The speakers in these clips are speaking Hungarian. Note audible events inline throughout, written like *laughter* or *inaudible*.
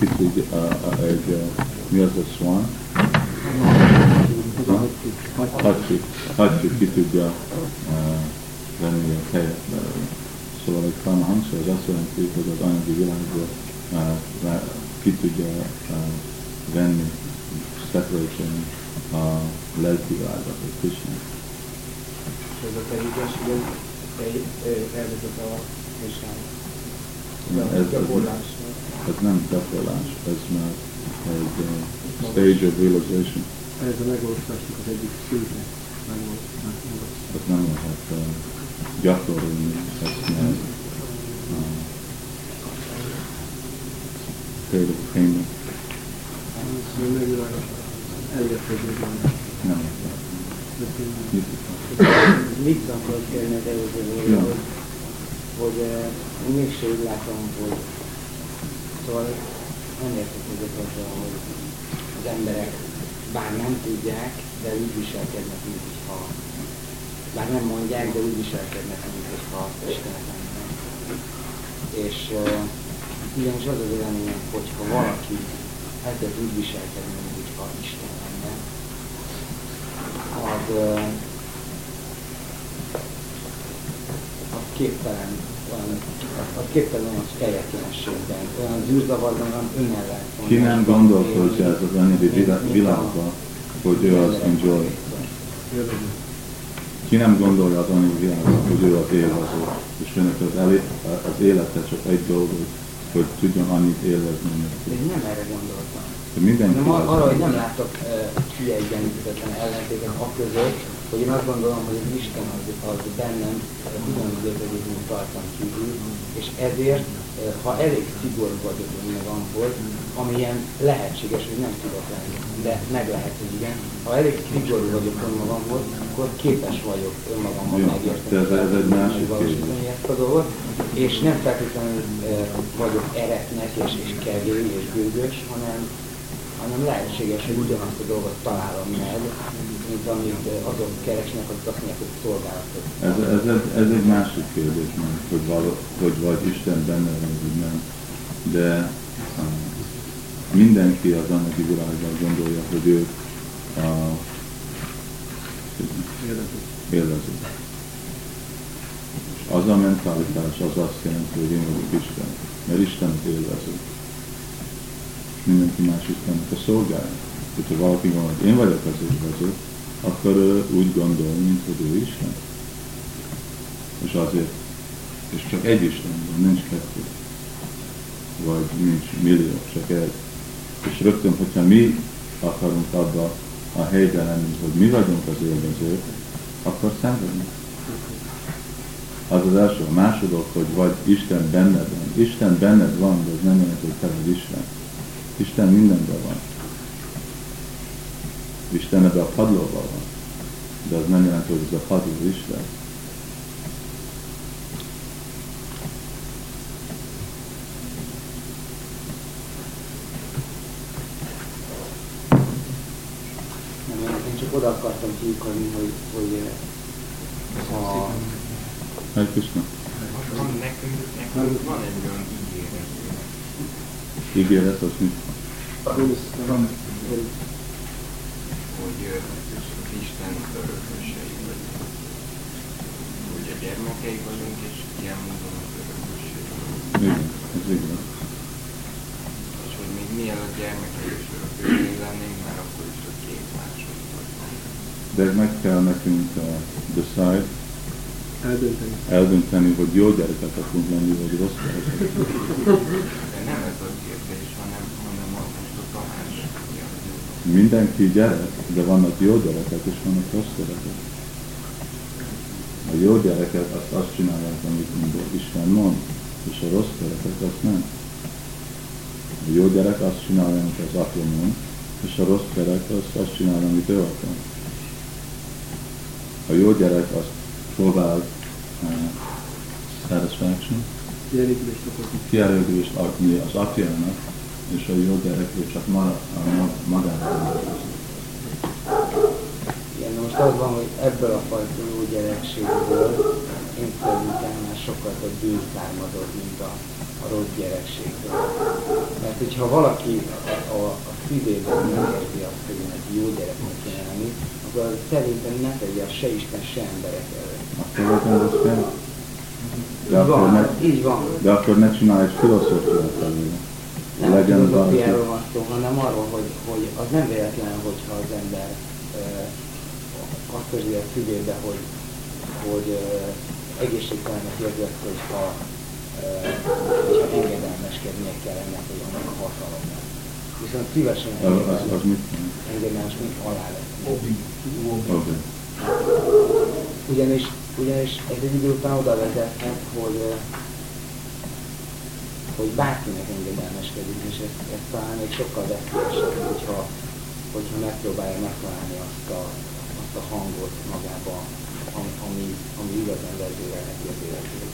ki tudja, egy, mi az a swan? Hatszik, hatszik ki tudja venni a helyet belőle. Szóval egy hangsúly az azt jelenti, hogy az anyagi világból ki tudja venni, separate a lelki világot, a Krishna. És ez a hogy elvezet a Krishnának. Ez, ez, ez nem gyakorlás, ez már egy uh, stage of realization. Ez a megvalósításnak az egyik szintje. Ez nem lehet uh, gyakorolni, ezt már uh, state of attainment. Nem. Mit akarok kérni az előzőről, hogy, hogy én mégsem úgy látom, hogy szóval nem értek egyet azzal, hogy az emberek bár nem tudják, de úgy viselkednek, mintha bár nem mondják, de úgy viselkednek, mintha Istenek lennének. És uh, ugyanis az az élményem, hogyha valaki elkezd úgy viselkedni, mintha Isten lenne, az, uh, az képtelen a képtelen az fejetlensségben, olyan zűrzavarban, olyan önellen. Ki nem gondolkodja ez az anyagi világban, hogy ő az enjoy. Ki nem gondolja az anyagi világban, hogy ő az élvező, és önök az, elé, az élete csak egy dolog, hogy tudjon annyit élvezni. Én nem erre gondoltam. Mindenki nem, arra, hogy nem látok uh, hülye egyenlítetlen ellentétet a között, hogy én azt gondolom, hogy az Isten az, az bennem ugyanúgy létezik, mint tartam kívül, és ezért, ha elég szigorú vagyok önmagamhoz, amilyen lehetséges, hogy nem tudok lenni, de meg lehet, hogy igen, ha elég szigorú vagyok önmagamhoz, akkor képes vagyok önmagammal megérteni. Ez, ez egy másik ezt a dolgot, és nem feltétlenül vagyok eretnek és, és kevés és bőgös, hanem, hanem lehetséges, hogy ugyanazt a dolgot találom meg, mint amit azok keresnek, akik hogy szolgálatot. Ez, ez, ez, ez egy másik kérdés, nem, hogy, való, hogy vagy Isten benne van, vagy nem. De mindenki az anyagi világban gondolja, hogy ő uh, élvező. Az a mentalitás az azt jelenti, hogy én vagyok Isten, mert Isten élvező. Mindenki más Istennek a szolgálja. Hogyha valaki van, hogy én vagyok az élvező, akkor ő úgy gondol, mint hogy ő Isten. És azért, és csak egy Isten van, nincs kettő. Vagy nincs millió, csak egy. És rögtön, hogyha mi akarunk abba a helyben lenni, hogy mi vagyunk az élvezők, akkor szenvedünk. Az az első. A másodok, hogy vagy Isten benned van. Isten benned van, de ez nem jelenti, hogy te vagy Isten. Isten mindenben van. Isten ebbe a padlóban van. De az nem jelenti, hogy ez a padló Isten. Csak oda akartam kiukadni, hogy, hogy ha... Egy Krishna. Van nekünk, nekünk van egy olyan ígéret. Ígéret az mit? Hogy Isten örökösei vagyunk. Hogy a gyermekei vagyunk, és ilyen módon az örökösei Igen, ez igaz. És hogy még mielőtt gyermekei is örökösei lennénk, már akkor is a két másod vagyunk. De meg kell nekünk uh, decide, Eldönteni. eldönteni, hogy jó gyerekek akarunk lenni, vagy rossz gyerekek. De nem ez a kérdés, hanem, hanem a most a tanács. Mindenki gyerek, de vannak jó gyerekek, és vannak rossz gyerekek. A jó gyerekek azt, azt csinálják, amit Isten mond, és a rossz gyerekek azt nem. A jó gyerek azt csinálja, amit az apja mond, és a rossz gyerek azt, azt csinálja, amit ő akar. A jó gyerek azt próbál uh, satisfaction, Kielégülést okozni. kielégülést adni az apjának, és a jó gyerekről csak ma, a ma, magára. Igen, most az van, hogy ebből a fajta jó gyerekségből én szerintem már sokkal több bűn származott, mint a a rossz gyerekségről. Mert hogyha valaki a, a, a szívében nem érzi azt, hogy neki jó gyereknek kéne lenni, akkor az szerintem ne tegye se Isten, se emberek előtt. Akkor rossz gyerek? De akkor, van, ne, így van. de akkor ne csinálj egy filozófiát belőle. Nem Legyen filozófiáról valaki. van szó, hanem arról, hogy, hogy az nem véletlen, hogyha az ember ö, azt érzi a szívébe, hogy, hogy ö, egészségtelennek érzi azt, hogyha, ö, hogyha engedelmeskednie kellene, hogy annak a hatalomnak. Viszont szívesen engedelmes, mint. Oké. Ugyanis, ugyanis ez egy idő után oda vezethet, hogy, hogy bárkinek engedelmeskedik, és ez, ez talán egy sokkal veszélyesebb, hogyha, hogyha megpróbálja megtalálni azt a, azt a hangot magába, ami, ami, ami igazán vezérelheti az életét.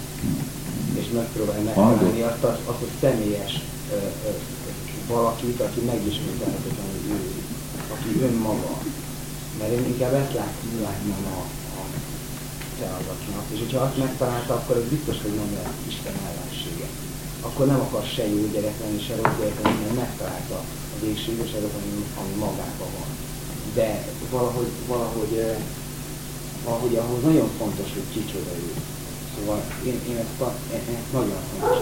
És megpróbálja megtalálni azt a, azt a személyes ö, ö, valakit, aki megismételhetetlenül ő, aki önmaga. Mert én inkább ezt látom, látnám a, a feladatnak. És hogyha azt megtalálta, akkor ez biztos, hogy nem lesz Isten ellensége. Akkor nem akar se jó gyerek lenni, se rossz gyerek lenni, mert megtalálta a végséges azok, ami, ami magában van. De valahogy, valahogy, valahogy ahhoz nagyon fontos, hogy kicsoda ő. Szóval én, én, ezt, a- én, ezt nagyon fontos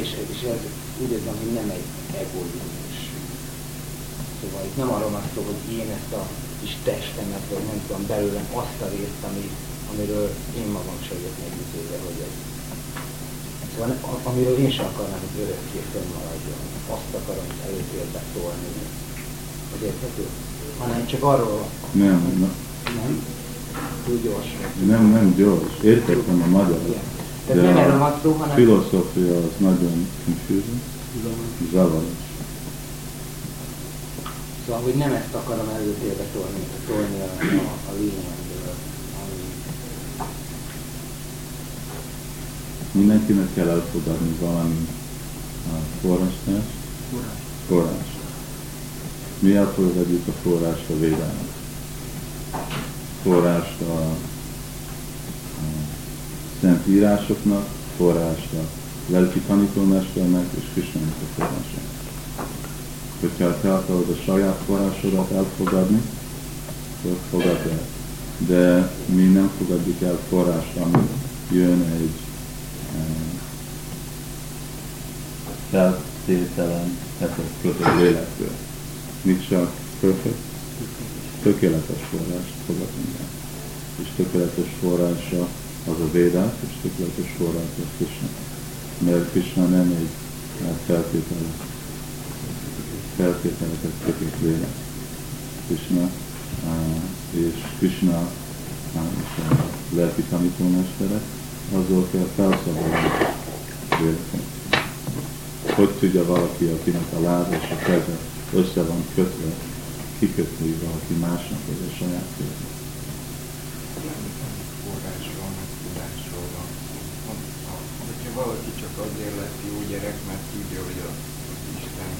és, és ez úgy érzem, hogy nem egy egoizmus. Szóval itt nem arról van szó, hogy én ezt a kis testemet, vagy nem tudom, belőlem azt a részt, ami, amiről én magam sem vagyok meggyőződve, hogy ez. A- amiről én sem akarnám, hogy örökké fönnmaradjon. Azt akarom előtérbe tolni. Az érthető? Hanem csak arról, Nem, nem, nem? Túl gyors. nem, nem gyors. Értettem a magyar. Igen. Tehát nem erről van szó, hanem filozófia az nagyon confusing, zavaros. Szóval, hogy nem ezt akarom előtérbe tolni, tolni a, a, a lényegből, ami, Mindenkinek kell elfogadni valami a forrást, forrás. Mi elfogadjuk a forrást a védának. Forrást a, a szent írásoknak, forrást a lelki tanítómesternek és Krisnának a forrása. Hogyha te akarod a saját forrásodat elfogadni, akkor fogadd el. De mi nem fogadjuk el forrást, ami jön egy feltételen kötött lélekből. Mi csak tökéletes forrást fogadunk el. És tökéletes forrása az a védák, és tökéletes forrása a Krishna. Mert Krishna nem egy eh, feltételes, feltételeket kötött lélek. Krishna, és Krishna és a lelki tanítómesterek, eh, felszabaduló lélekek hogy tudja valaki, akinek a lába és a keze össze van kötve, kikötni valaki másnak, vagy a saját Hogyha valaki csak azért lett jó gyerek, mert tudja, hogy a Isten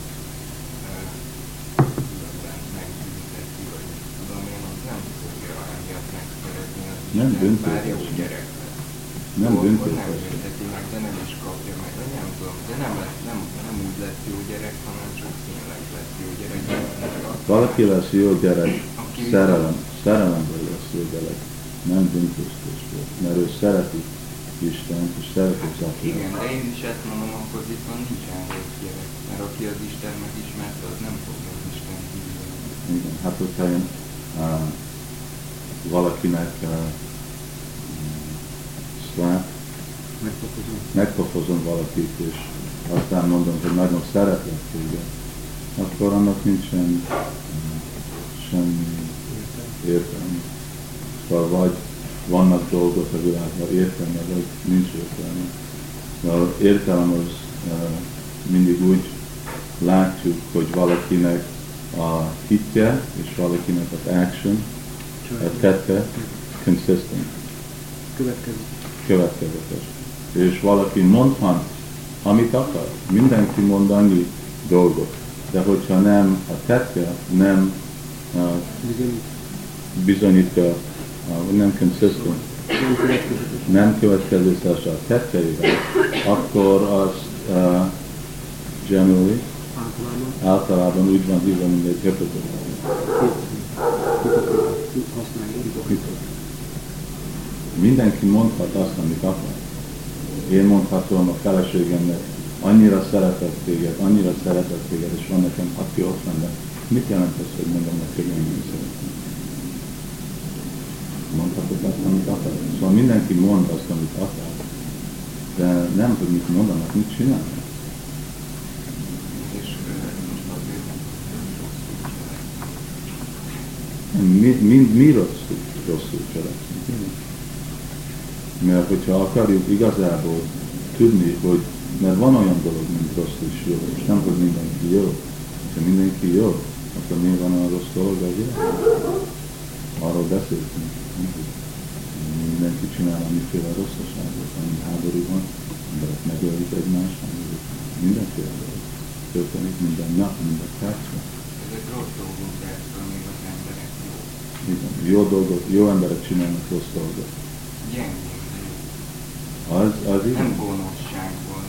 eh, igazán megbünteti, vagy tudom én, az nem fogja emiatt megszeretni Nem büntetés. bár jó gyerek. Nem akkor nem bünteti meg, de nem is kapja meg, vagy nem tudom, de nem, lesz, nem, nem úgy lesz jó gyerek, hanem csak tényleg lesz jó gyerek. Valaki lesz jó gyerek, szerelem, szerelemből lesz jó gyerek, nem büntetésből, mert ő szereti Istent, és szereti az. Igen, de én is ezt mondom, akkor viszont nincsen rossz gyerek. Mert aki az Isten megismerte, az nem fogja az Isten hívni. Igen, hát hogyha én uh, valakinek uh, szláp, Megfogozom. megpofozom valakit, és aztán mondom, hogy nagyon szeretlek téged, akkor annak nincsen mm, semmi értelme. Szóval vagy vannak dolgok a világban értelme, vagy nincs értelme. Szóval értelem az mindig úgy látjuk, hogy valakinek a hitje és valakinek az action, a tette consistent Következő. Következetes. És valaki mondhat, amit akar. Mindenki mond annyi dolgot. De hogyha nem a tette, nem uh, Bizony, bizonyítja, uh, nem consistent, nem következetes. a tetteivel, akkor az uh, generally, Általában úgy van hívva, mint egy hipokrita. Mindenki mondhat azt, amit akar. Én mondhatom a feleségemnek, annyira szeretett téged, annyira szeretett téged, és van nekem, aki ott van, de mit jelent ez, hogy mondom neki, hogy engem szeretem? Mondhatok azt, amit akar. Szóval mindenki mond azt, amit akar, de nem, hogy mit mondanak, mit csinálnak. Mi, mi, mi rosszul, rosszul cselekszünk? Mert hogyha akarjuk igazából tudni, hogy mert van olyan dolog, mint rossz és jó, és nem, hogy mindenki jó. Ha mindenki jó, akkor mi van a rossz dolog a világban? Arról beszéltünk. Mindenki csinál amiféle rosszaságot, ami háború van, emberek megölik egymást, mindenféle dolog. Történik minden nap, minden percben. Ezek rossz dolgok, de ettől még az emberek jó. Igen, jó dolgot, jó emberek csinálnak rossz dolgot. Jó. Az, az Nem igen. gonoszságban.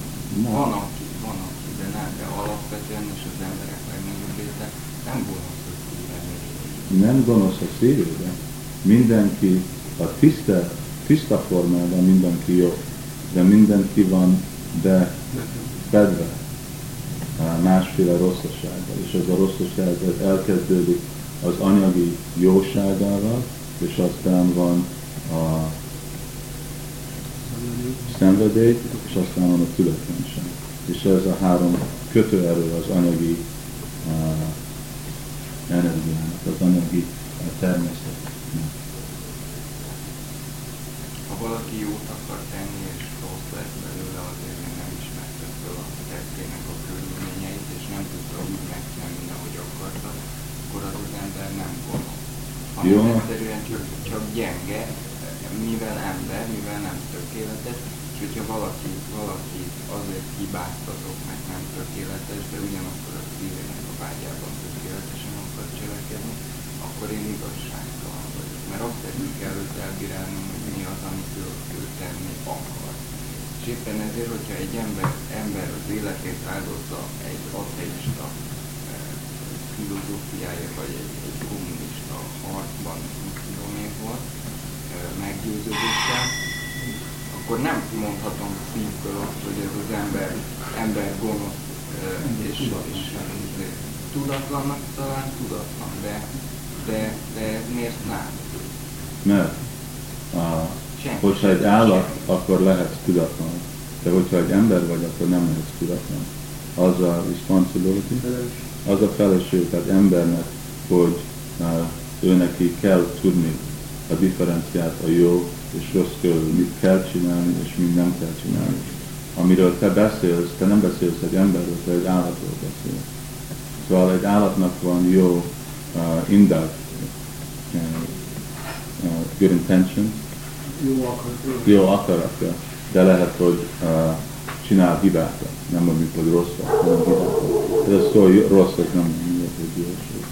Nem. Van aki, van aki, de nem, de alapvetően és az emberek legnagyobb része nem gonosz a szívben. Nem gonosz a szívében. Mindenki a tiszta, tiszta formában mindenki jó, de mindenki van be fedve másféle rosszasággal, és ez a rosszaság ez elkezdődik az anyagi jóságával, és aztán van a szenvedély, és aztán van a tületlenség. És ez a három kötőerő az anyagi uh, energiának, az anyagi uh, természetnek. Ha valaki jót akar tenni, és rossz lesz belőle, azért mert nem ismerte fel a tettének a körülményeit, és nem tudta úgy megtenni, ahogy akarta, akkor az az ember nem gonosz. Egyszerűen csak, csak gyenge, mivel ember, mivel nem tökéletes, és hogyha valaki, valaki azért hibáztatok, mert nem tökéletes, de ugyanakkor a szívének a vágyában tökéletesen akar cselekedni, akkor én igazságtalan vagyok. Mert azt kell őt elbírálnom, hogy mi az, amit ő, ő tenni akar. És éppen ezért, hogyha egy ember, ember az életét áldozza egy ateista eh, filozófiája, vagy egy, egy kommunista harcban, tudom én eh, meggyőződéssel, akkor nem mondhatom szívből azt, hogy ez az ember, ember gonosz, és, és, és tudatlannak talán tudatlan, de, de, de miért nem? Mert Senki. hogyha egy állat, akkor lehetsz tudatlan. De hogyha egy ember vagy, akkor nem lehetsz tudatlan. Az a responsibility, az a felelősség, tehát embernek, hogy uh, ő neki kell tudni a differenciát a jó és rossz közül, mit kell csinálni és mit nem kell csinálni. Amiről te beszélsz, te nem beszélsz egy emberről, te egy állatról beszélsz. Szóval egy állatnak van jó uh, indult, uh, uh, good intention, Jó akar. jó akaratja, de lehet, hogy uh, csinál hibákat. Nem mondjuk, hogy rosszat, hanem hibákat. Ez a szó rossz, ez nem mondjuk, hogy jó.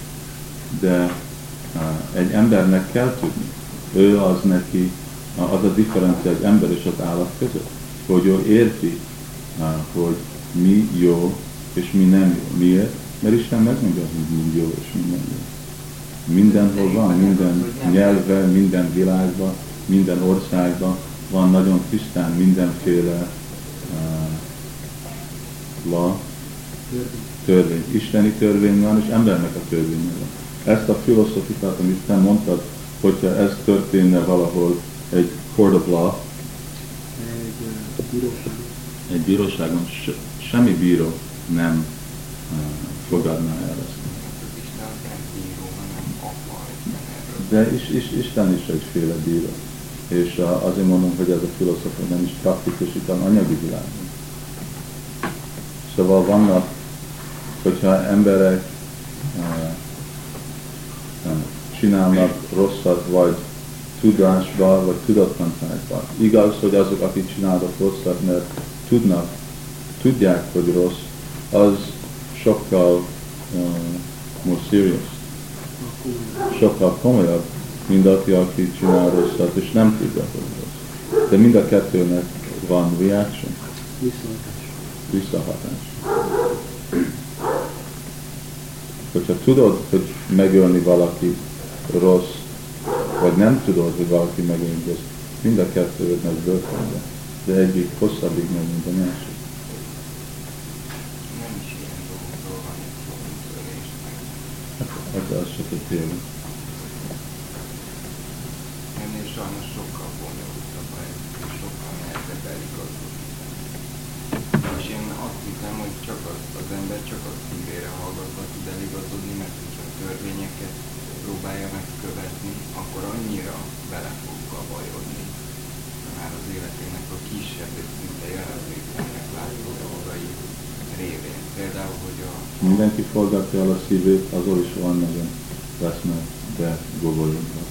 De uh, egy embernek kell tudni. Ő az neki, az a differencia az ember és az állat között, hogy ő érti, hogy mi jó és mi nem jó. Miért? Mert Isten megmondja, hogy mi jó és mi nem jó. Mindenhol van, minden nyelven, minden világban, minden országban van nagyon tisztán mindenféle uh, law, törvény. Isteni törvény van, és embernek a törvénye van. Ezt a filozofikát, amit te mondtad, hogyha ez történne valahol egy court of law, Egy ö, bíróság. egy bíróságon, se, semmi bíró nem uh, fogadná el ezt. De is, is, Isten is egyféle bíró. És uh, azért mondom, hogy ez a filozofia nem is praktikus itt az anyagi világban. Szóval vannak, hogyha emberek uh, uh, csinálnak rosszat, vagy tudásba, vagy tudatlanságba. Igaz, hogy azok, akik csinálnak rosszat, mert tudnak, tudják, hogy rossz, az sokkal uh, more serious sokkal komolyabb, mint aki, aki csinál rosszat, és nem tudja, hogy rossz. De mind a kettőnek van reaction. Visszahatás. visszahatás. Hogyha tudod, hogy megölni valaki rossz, vagy nem tudod, hogy valaki megölni rossz, mind a kettő megy börtönbe, de egyik hosszabbig megy, mint a másik. Hát, hát az csak egy példa. Ennél sajnos sokkal bonyolultabb a helyzet, sokkal nehezebb eligazodni. És én azt hiszem, hogy csak az, az ember csak a szívére hallgatva tud eligazodni, mert hogyha a törvényeket próbálja megkövetni, akkor annyira bele fog gabajodni már az életének a kisebb szinte jelenlétlenek látszó dolgai révén. Például, hogy a Mindenki forgatja el a szívét, azon is van nagyon lesznek, de gogolyognak.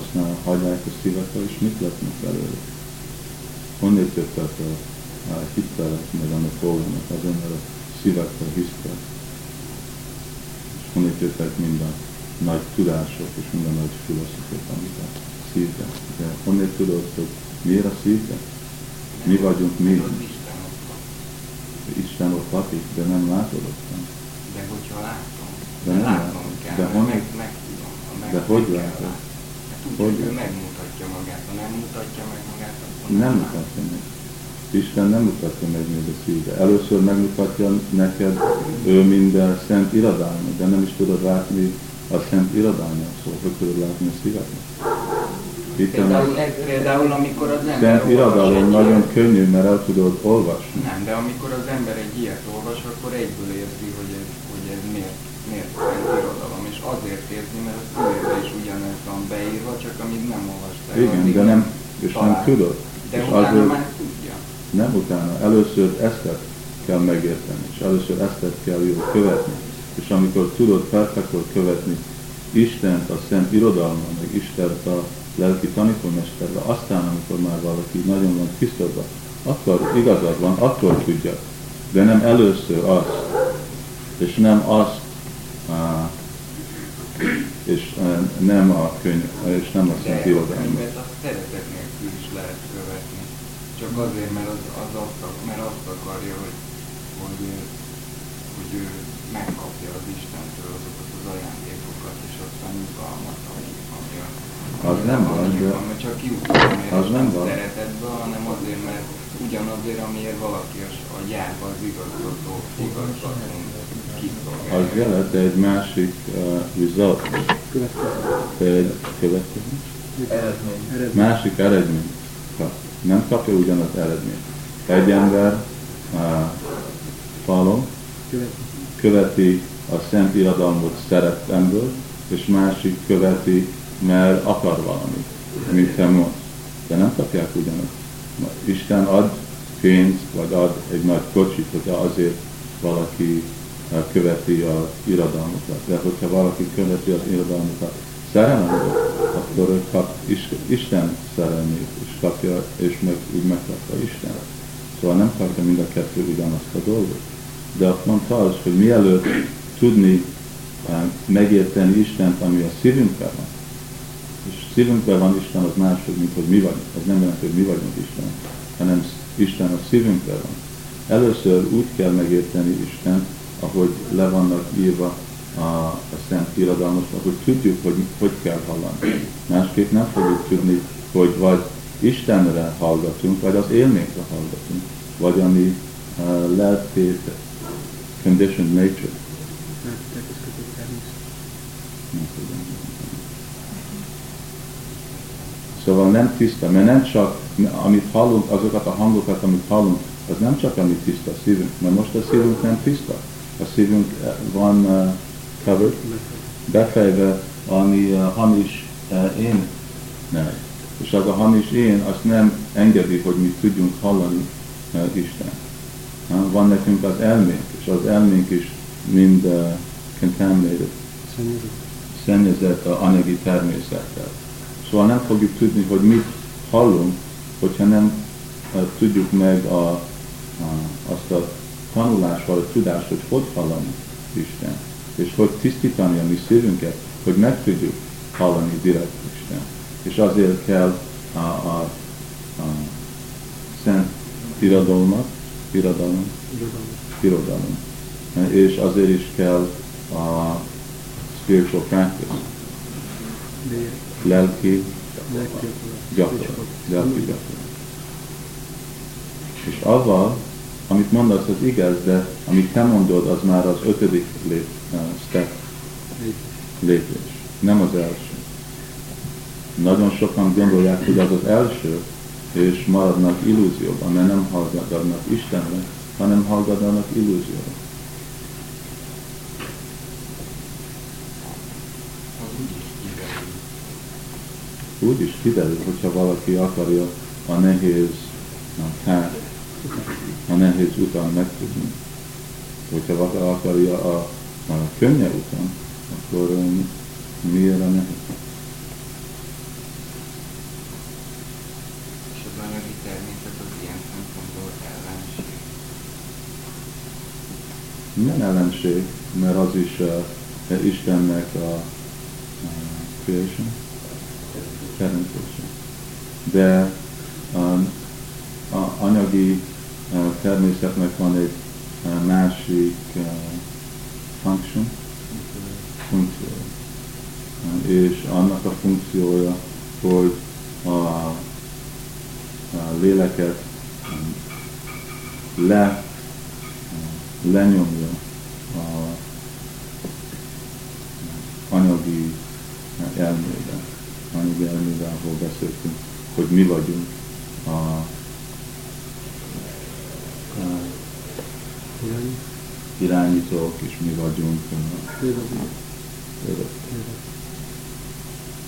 Aztán hagyják a szívetre, és mit lesznek belőle? Honnét jöttek a, hittelet, meg annak fogalmat, azon, mert a szívekre hisztek. És honnét jöttek minden nagy tudások, és minden nagy filozofok, amit a szívbe. De honnét tudod, hogy miért a szívbe? Mi vagyunk mi? Isten ott lakik, de nem látod ott. De hogyha látom, De de, nem látnom kell, De honnan- meg, meg tudom. Meg, De hogy látod? Hát úgy, Hogy ő megmutatja magát. Ha nem mutatja meg magát, akkor Nem látom. mutatja meg. Isten nem mutatja meg még a szíve. Először megmutatja neked ő minden szent irodalmat, de nem is tudod látni a szent irodalmat, szóval hogy tudod látni a szívet. Itt Például, a például amikor az ember szent egy nagyon ilyet- könnyű, mert el tudod olvasni. Nem, de amikor az ember egy ilyet olvas, akkor egyből érzi, hogy ez, hogy ez miért, miért szent irodalom, és azért érzi, mert a szívében is ugyanez van beírva, csak amíg nem olvasta el, Igen, de nem, és nem talál. tudod. De És utána azért már tudja. nem utána. Először ezt kell megérteni, és először ezt kell jól követni. És amikor tudod perfektul követni Istent, a szent irodalma, meg Istent a lelki tanítómesterre, aztán, amikor már valaki nagyon van tisztulva, akkor igazad van, akkor tudja. De nem először azt, és nem azt, á, és nem a könyv, és nem a szent a irodalma. azt szeretet nélkül is lehet követni. Csak azért, mert az, az azt, mert azt akarja, hogy, hogy, hogy ő megkapja az Istentől azokat az ajándékokat, és aztán nyugalmat, ami, ami a Az nem van, mert csak kiutalom, Az nem van. szeretetbe, hanem azért, mert ugyanazért, amiért valaki a, a járba az igazgató, igazgatón kiszolgálja. Az jelent egy másik uh, result, Következő. egy következő. Eredmény. Eredmény. Másik eredményt kap. Nem kapja ugyanaz eredményt. Egy ember uh, falon Következő. Követi a szent irodalmat szeretemből, és másik követi, mert akar valamit, mint te mondsz. De nem kapják ugyanazt. Isten ad pénzt, vagy ad egy nagy kocsit, hogy azért valaki uh, követi a irodalmukat. De hogyha valaki követi az irodalmukat szerelemből, akkor ő kap Is- Isten szerelmét, és kapja, és meg, úgy megkapja Isten. Szóval nem kapja mind a kettő ugyanazt a dolgot. De azt mondta az, hogy mielőtt tudni uh, megérteni Istent, ami a szívünkben van, és szívünkben van Isten, az máshogy, mint hogy mi vagyunk. Az nem jelenti, hogy mi vagyunk Isten, hanem Isten a szívünkben van. Először úgy kell megérteni Isten, ahogy le vannak írva a, a Szent Irodalmasban, hogy tudjuk, hogy hogy kell hallani. Másképp nem fogjuk tudni, hogy vagy Istenre hallgatunk, vagy az élményre hallgatunk, vagy ami uh, lelkét, conditioned nature. Nem. Nem. Szóval nem tiszta, mert nem csak, amit hallunk, azokat a hangokat, amit hallunk, az nem csak ami tiszta a szívünk, mert most a szívünk nem tiszta. A szívünk eh, van uh, covered, befejve, ami uh, hamis uh, én nev. És az a hamis én azt nem engedi, hogy mi tudjunk hallani uh, Isten. Van nekünk az elménk, és az elménk is mind uh, contaminated Szennyezett. szennyezett a anyagi természettel. Szóval nem fogjuk tudni, hogy mit hallunk, hogyha nem uh, tudjuk meg a, a, azt a tanulást, vagy a tudást, hogy hogy hallani Isten, és hogy tisztítani a mi szívünket, hogy meg tudjuk hallani direkt Isten. És azért kell a, a, a Szent irodalmat, irodalom, Irodalom. irodalom. És azért is kell a spiritual practice, lelki Lelki gyakorlat, lelki gyakorlat. És avval, amit mondasz, az igaz, de amit te mondod, az már az ötödik lép, uh, step, lépés, nem az első. Nagyon sokan gondolják, hogy az az első, és maradnak illúzióban, mert nem hallgatnak Istenre, hanem hallgatnak illúzióra. Úgy is kiderül. Hogyha valaki akarja a nehéz hát, a nehéz után megtudni. Hogyha valaki akarja a, a könnyebb után, akkor um, miért a nehéz? És az természet az ilyen szempontból ellenség. Mert az is uh, Istennek a, a creation, teremtése. De um, a anyagi uh, természetnek van egy uh, másik uh, function, funkciója. Uh, és annak a funkciója, hogy a, a léleket le, lenyomja a anyagi elmébe. Anyagi elmébe, ahol beszéltünk, hogy mi vagyunk a Irány. irányítók, és mi vagyunk a.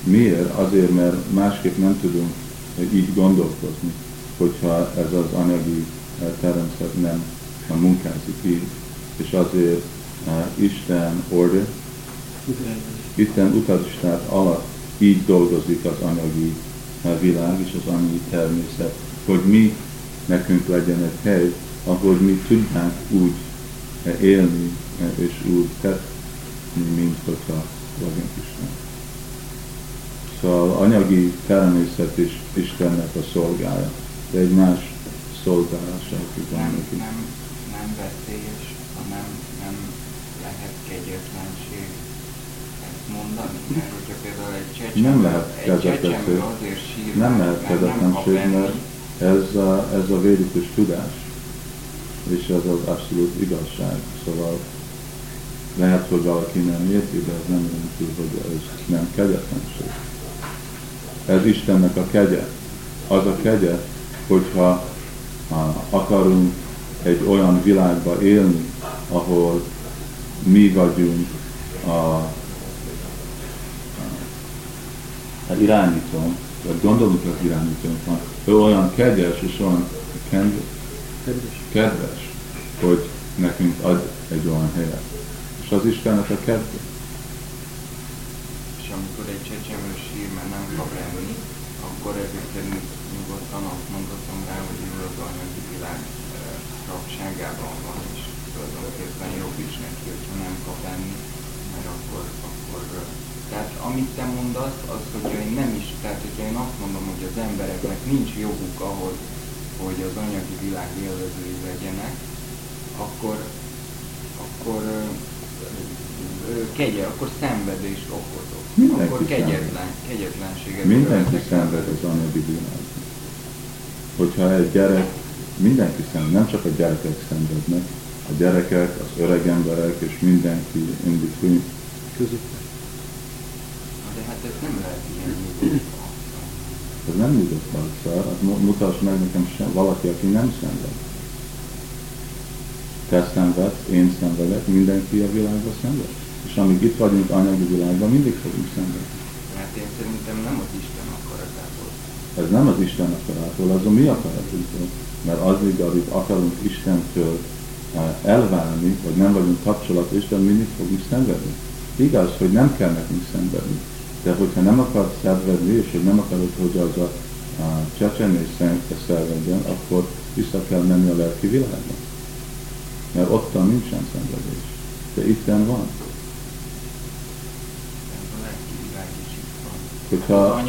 Miért? Azért, mert másképp nem tudunk így gondolkozni, hogyha ez az anyagi eh, teremszet nem eh, munkázik így. És azért uh, Isten order, Isten utasítás alatt így dolgozik az anyagi uh, világ és az anyagi természet, hogy mi nekünk legyen egy hely, ahol mi tudnánk úgy élni és úgy tenni, mint hogyha vagyunk Isten. Szóval anyagi természet is Istennek a szolgája, de egy más szolgálása, akik van Nem, neki. nem, nem veszélyes, hanem nem lehet kegyetlenség ezt mondani. Mert hogyha például egy csecsemő, Nem lehet kezetlenség. csecsemő azért sír, Nem mert- lehet mert kezetlenség, enni, mert ez a, ez a védikus tudás, és ez az abszolút igazság. Szóval lehet, hogy valaki nem érti, de ez nem jelenti, hogy ez nem kegyetlenség. Ez Istennek a kegye. Az a kegye, hogyha akarunk egy olyan világba élni, ahol mi vagyunk a, a irányító, vagy gondolunk az irányítónknak, ő olyan kegyes és olyan kend- Kedves. kedves, hogy nekünk ad egy olyan helyet. És az Istennek a kedve. És amikor egy csecsemő sír, mert nem kap enni, akkor ezért nyugodtan azt mondhatom rá, hogy anyagi világ eh, rabságában van, és tulajdonképpen jobb is neki, hogyha nem kap enni, mert akkor, akkor eh, tehát amit te mondasz, az, hogyha én nem is, tehát hogyha én azt mondom, hogy az embereknek nincs joguk ahhoz, hogy az anyagi világ élvezői legyenek, akkor, akkor ö, kegye, akkor szenvedést okozok. Mindenki akkor kegyetlen, kegyetlenséget Mindenki szenved az anyagi világban. Hogyha egy gyerek, mindenki szenved, nem csak a gyerekek szenvednek, a gyerekek, az öreg emberek és mindenki in between. Közötte. De hát ez nem lehet ilyen. Ez nem nyugodt szar, az mu- mutass meg nekem sem, valaki, aki nem szenved. Te szenvedsz, én szenvedek, mindenki a világban szenved. És amíg itt vagyunk anyagi világban, mindig fogunk szenvedni. Hát én szerintem nem az Isten akaratából. Ez nem az Isten akaratól, az a mi akaratunktól. Mert addig, amíg akarunk Istentől eh, elválni, vagy nem vagyunk kapcsolatban, Isten mindig fogunk szenvedni. Igaz, hogy nem kell nekünk szenvedni. De hogyha nem akarsz szenvedni, és hogy nem akarod, hogy az a, a csecsemés szenvedjen, akkor vissza kell menni a lelki világba. Mert ottan nincsen szenvedés. De itten van. Ez a lelki világ is itt van. Az Hogyha,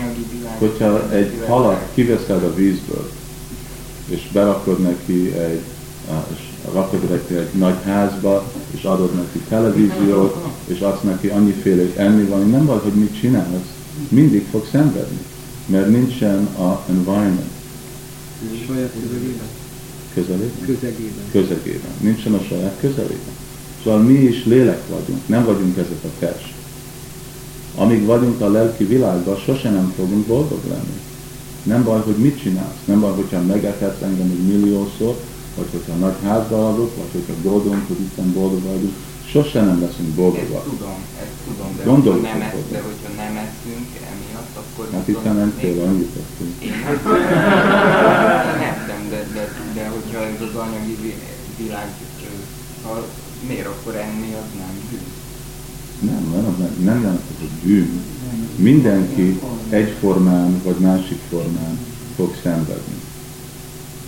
hogyha egy halat kiveszed a vízből, és berakod neki egy, és rakod neki egy nagy házba, és adod neki televíziót, és adsz neki annyiféle enni van, nem vagy, hogy mit csinálsz, mindig fog szenvedni, mert nincsen a environment Saját közegében. közelében. Közegében. közegében, nincsen a saját közelében. Szóval mi is lélek vagyunk, nem vagyunk ezek a test. Amíg vagyunk a lelki világban, sose nem fogunk boldog lenni. Nem baj, hogy mit csinálsz, nem baj, hogyha megethetsz engem egy milliószor, vagy hogyha nagy házba adok, vagy hogyha hogy Isten boldog vagyunk, sose nem leszünk Ezt boldogak. tudom, ezt tudom, de Gondolj hogyha, nem hozzá. de hogyha nem eszünk emiatt, akkor Hát itt nem fél annyit tettünk. Én nem *laughs* de, de, de hogyha ez az anyagi vi- világ, miért akkor enni, az nem bűn. Nem, nem, nem, hogy bűn. Mindenki egyformán vagy másik formán fog szenvedni.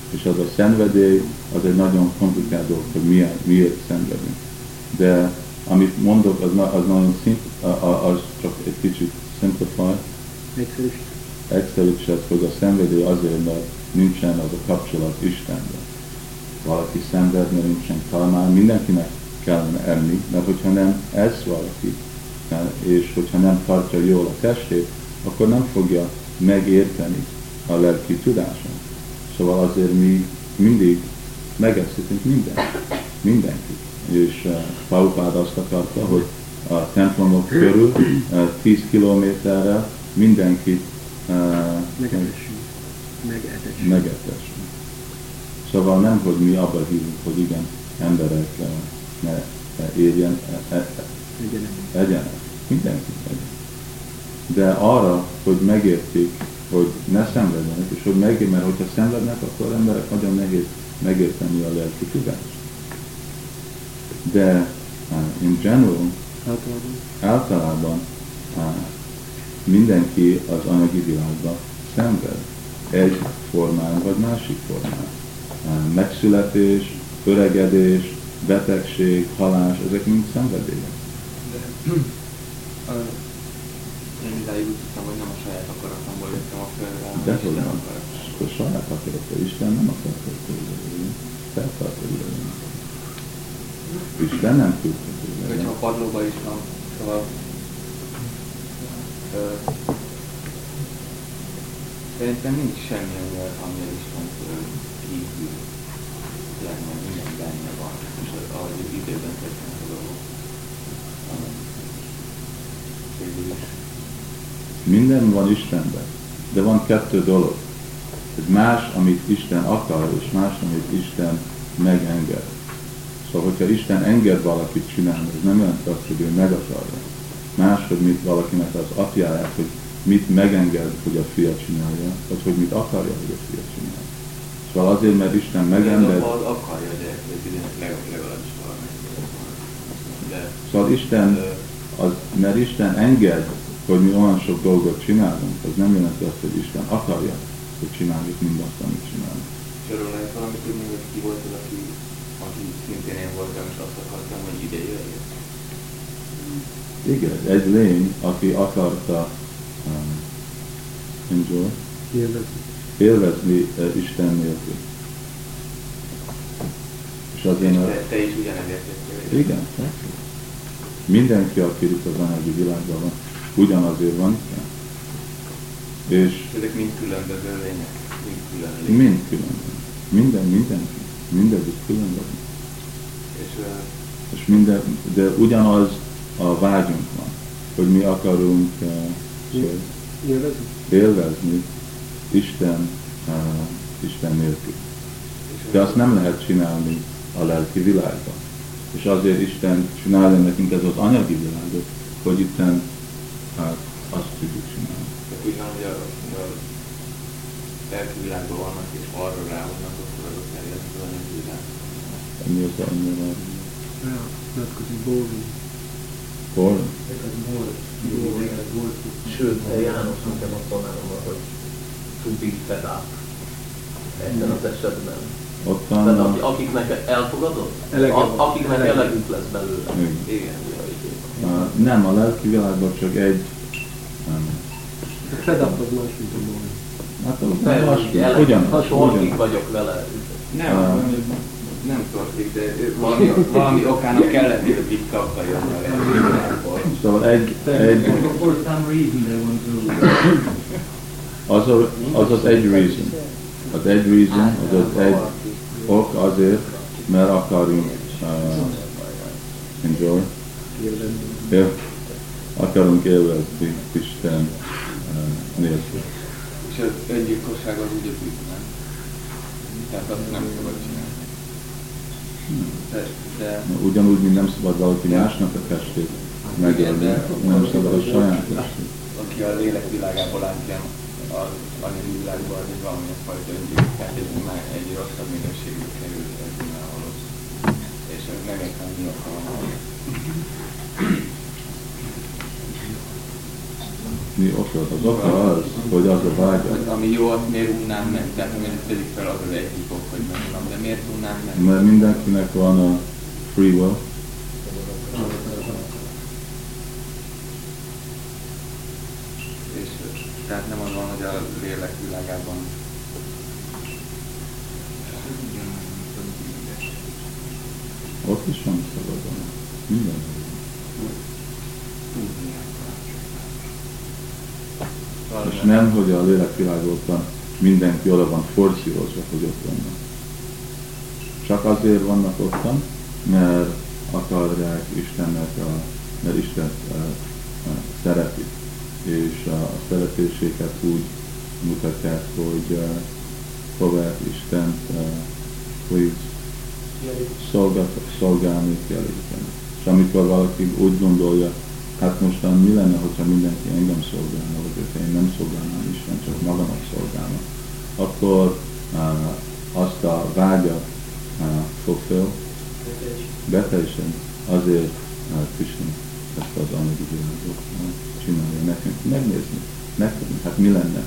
És az a szenvedély, az egy nagyon komplikált dolog, hogy miért, miért szenvedünk. De amit mondok, az, az nagyon a- az csak egy kicsit simplify, Egyszerűsít. egyszerűsített, hogy a szenvedély azért, mert nincsen az a kapcsolat Istenben. Valaki szenved, mert nincsen kalmán, mindenkinek kellene enni, mert hogyha nem ez valaki, és hogyha nem tartja jól a testét, akkor nem fogja megérteni a lelki tudáson. Szóval azért mi mindig megeszítünk mindent, mindenkit. És uh, Prabhupád azt akarta, hogy a templomok körül uh, 10 kilométerrel mindenkit uh, Megetessünk. Megetessünk. megetessünk. Szóval nem, hogy mi abba hívunk, hogy igen, emberek uh, ne érjen, e, e, egyenek. Mindenki egyen. De arra, hogy megértik, hogy ne szenvedjenek, és hogy megértik, mert hogyha szenvednek, akkor emberek nagyon nehéz megérteni a lelki tudást. De uh, in general, Általában. általában uh, mindenki az anyagi világban szenved. Egy formán vagy másik formán. Uh, megszületés, öregedés, betegség, halás, ezek mind szenvedélyek. De ö, én idáig úgy tudtam, hogy nem a saját akaratomból jöttem a földre, De hogy nem. akarat. A saját akarata Isten nem akart, hogy ide Te akart, hogy Isten nem ide Hogyha a padlóban is van, szóval szerintem nincs semmi, ami, ami Isten kívül lenne, minden benne van, és az- ahogy időben történnek a dolgok. Minden van Istenben, de van kettő dolog. Ez más, amit Isten akar, és más, amit Isten megenged. Szóval, hogyha Isten enged valakit csinálni, ez nem jelenti azt, hogy ő meg akarja. Más, hogy mit valakinek az apjáját, hogy mit megenged, hogy a fia csinálja, vagy hogy mit akarja, hogy a fia csinálja. Szóval azért, mert Isten De az akarja legalább- legalábbis valamelyik. De szóval Isten az, mert Isten enged, hogy mi olyan sok dolgot csinálunk, az nem jelenti azt, hogy Isten akarja, hogy csináljuk mindazt, amit csinálunk. Lehet valamit tudni, hogy ki volt az, aki, aki szintén én voltam, és azt akartam, hogy ide jöjjön. Igen, egy lény, aki akarta um, enjoy, Élvezni. Élvezni uh, Isten nélkül. És És azért, mert te, te is ugyanezért igen, mindenki, aki itt az anyagi világban van, ugyanazért van Isten. És Ezek mind különböző lények, mind külön lények. mind külön. Minden, mindenki. Mindegyik különböző. És uh, És minden, de ugyanaz a vágyunk van, hogy mi akarunk uh, Élvezni. élvezni Isten, uh, Isten nélkül. De azt nem lehet csinálni a lelki világban. És azért Isten csinálja nekünk ez az anyagi világot, hogy itten hát, azt tudjuk csinálni. Csak úgy van, hogy a, a lelki világban vannak, és arra rávannak, akkor azok elérnek az anyagi világ. Mi az annyira Rá, nyilatkozik Bóvin. hol? Sőt, János nekem azt tanárom, hogy to be fed up. Ebben az esetben. Ott Tehát van, aki, akiknek elfogadott? Elege A, akiknek Elege. elegük lesz belőle. Igen. Igen, uh, nem, a lelki világban csak egy, A fed up az más, mint a Bóvin. Hát az Mert más, így ugyanaz, ha sortig ugyanaz. vagyok vele. Nem, Ah. nem, nem tartik, de valami, valami okának kellett, hogy itt kapta jön a Szóval egy, egy, For some reason they want to az, a, az az egy reason. Az egy reason, az az egy ok azért, mert akarunk uh, enjoy, él, akarunk élvezni Isten uh, nélkül. És az öngyilkosság az ugye nem? Tehát azt nem szabad csinálni. De, de Ugyanúgy, mint nem szabad valaki másnak a testét megölni, nem szabad a saját testét. aki a lélek világából látja az anyagi világban, hogy valamilyen fajta öngyilkosság, egy, már egy rosszabb minőségű kerül ez mindenhol. És ez nem értem mi oka van. Mi oka? Az oka az, hogy az a vágya. Ami jó, azt miért unnám meg? Tehát miért tegyük fel az az egyik ok, hogy megunnám, de miért unnám meg? Mert mindenkinek van a free will, tehát nem az van, a lélek világában ott is van szabadon. Minden. És nem, hogy a lélekvilágokban mindenki oda van forszírozva, hogy ott vannak. Csak azért vannak ottan, mert akarják Istennek, a, mert Isten uh, szereti. És a szeretéséket úgy mutatják, hogy uh, próbálják Istent uh, hogy szolgál, szolgálni kell Isten. És amikor valaki úgy gondolja, hát mostan mi lenne, hogyha mindenki engem szolgálna, vagy hogyha én nem szolgálnám Isten, csak magamat szolgálna, akkor uh, azt a vágyat uh, fulfill, beteljesen. Azért uh, Krishna ezt az anyagi világot uh, csinálja nekünk. Megnézni, megtudni, hát mi lenne,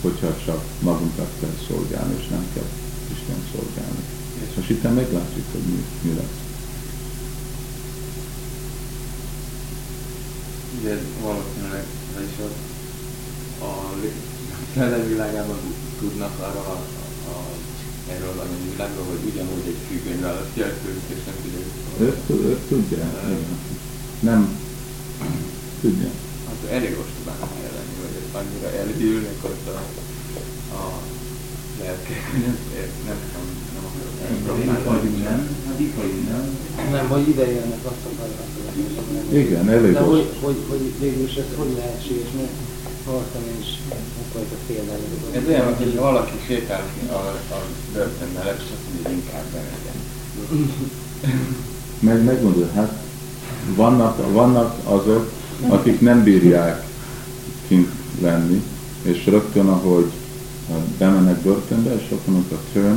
hogyha csak magunkat kell szolgálni, és nem kell Isten szolgálni. És most itt meglátjuk, hogy mi, mi lesz. ugye valószínűleg, vagyis az a szellem világában tudnak arra a, a, erről anyagi világról, hogy ugyanúgy egy függöny választja tőlük, és nem kiderül. Ők, tud- ők tudják. Nem tudják. Hát elég hogy annyira elhűlnek ott a, a lelkek, nem, nem, nem, nem akarok nem, hát ipari nem. Nem, hogy ide jönnek, azt akarják. Igen, elég De hogy, hogy, hogy végül is ez hogy lehetséges, mert hallottam én is egyfajta példányt. Ez olyan, hogy valaki sétál a, a börtön mellett, és azt mondja, inkább bemegyek. *laughs* Meg, megmondod, hát vannak, vannak azok, akik nem bírják kint lenni, és rögtön, ahogy bemennek börtönbe, és ott vannak a term,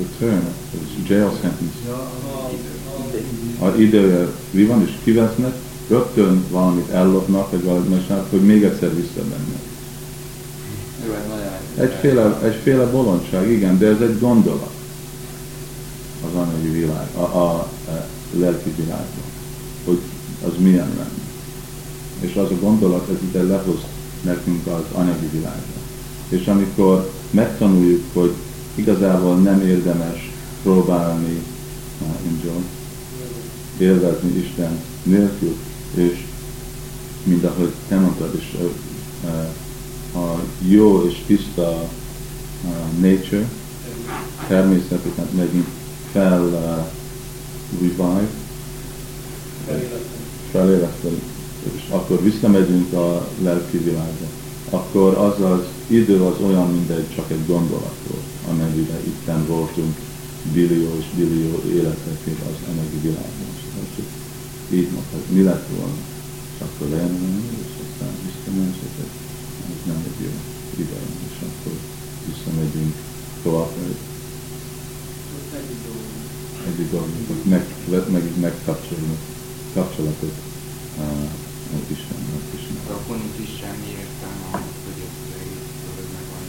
a term, ez jail sentence, a időre mi van, és kivesznek, rögtön valamit ellopnak, vagy valamit mesélnek, hogy még egyszer visszamennek. Egyféle, egyféle bolondság, igen, de ez egy gondolat. Az anyagi világ, a, a, a lelki világban, hogy az milyen lenne. És az a gondolat, ez ide lehoz nekünk az anyagi világba. És amikor megtanuljuk, hogy igazából nem érdemes próbálni enjoy, élvezni Isten nélkül, és mint ahogy te mondtad, és a jó és tiszta nature, természetesen megint fel uh, revive, feléleszteni, és akkor visszamegyünk a lelki világba. Akkor az az idő az olyan, mint egy, csak egy gondolat volt, amennyire itten voltunk billió és billió életekig az anyagi világban. Szóval csak így mondhat, mi lett volna? És akkor lejön, és aztán visszamegy, és ez nem egy jó ide, és akkor visszamegyünk tovább, egyik dolgot, meg, meg, megkapcsolni, kapcsolatot uh, Istennel, Istennel. Akkor nincs is semmi értelme hogy ezt megvan.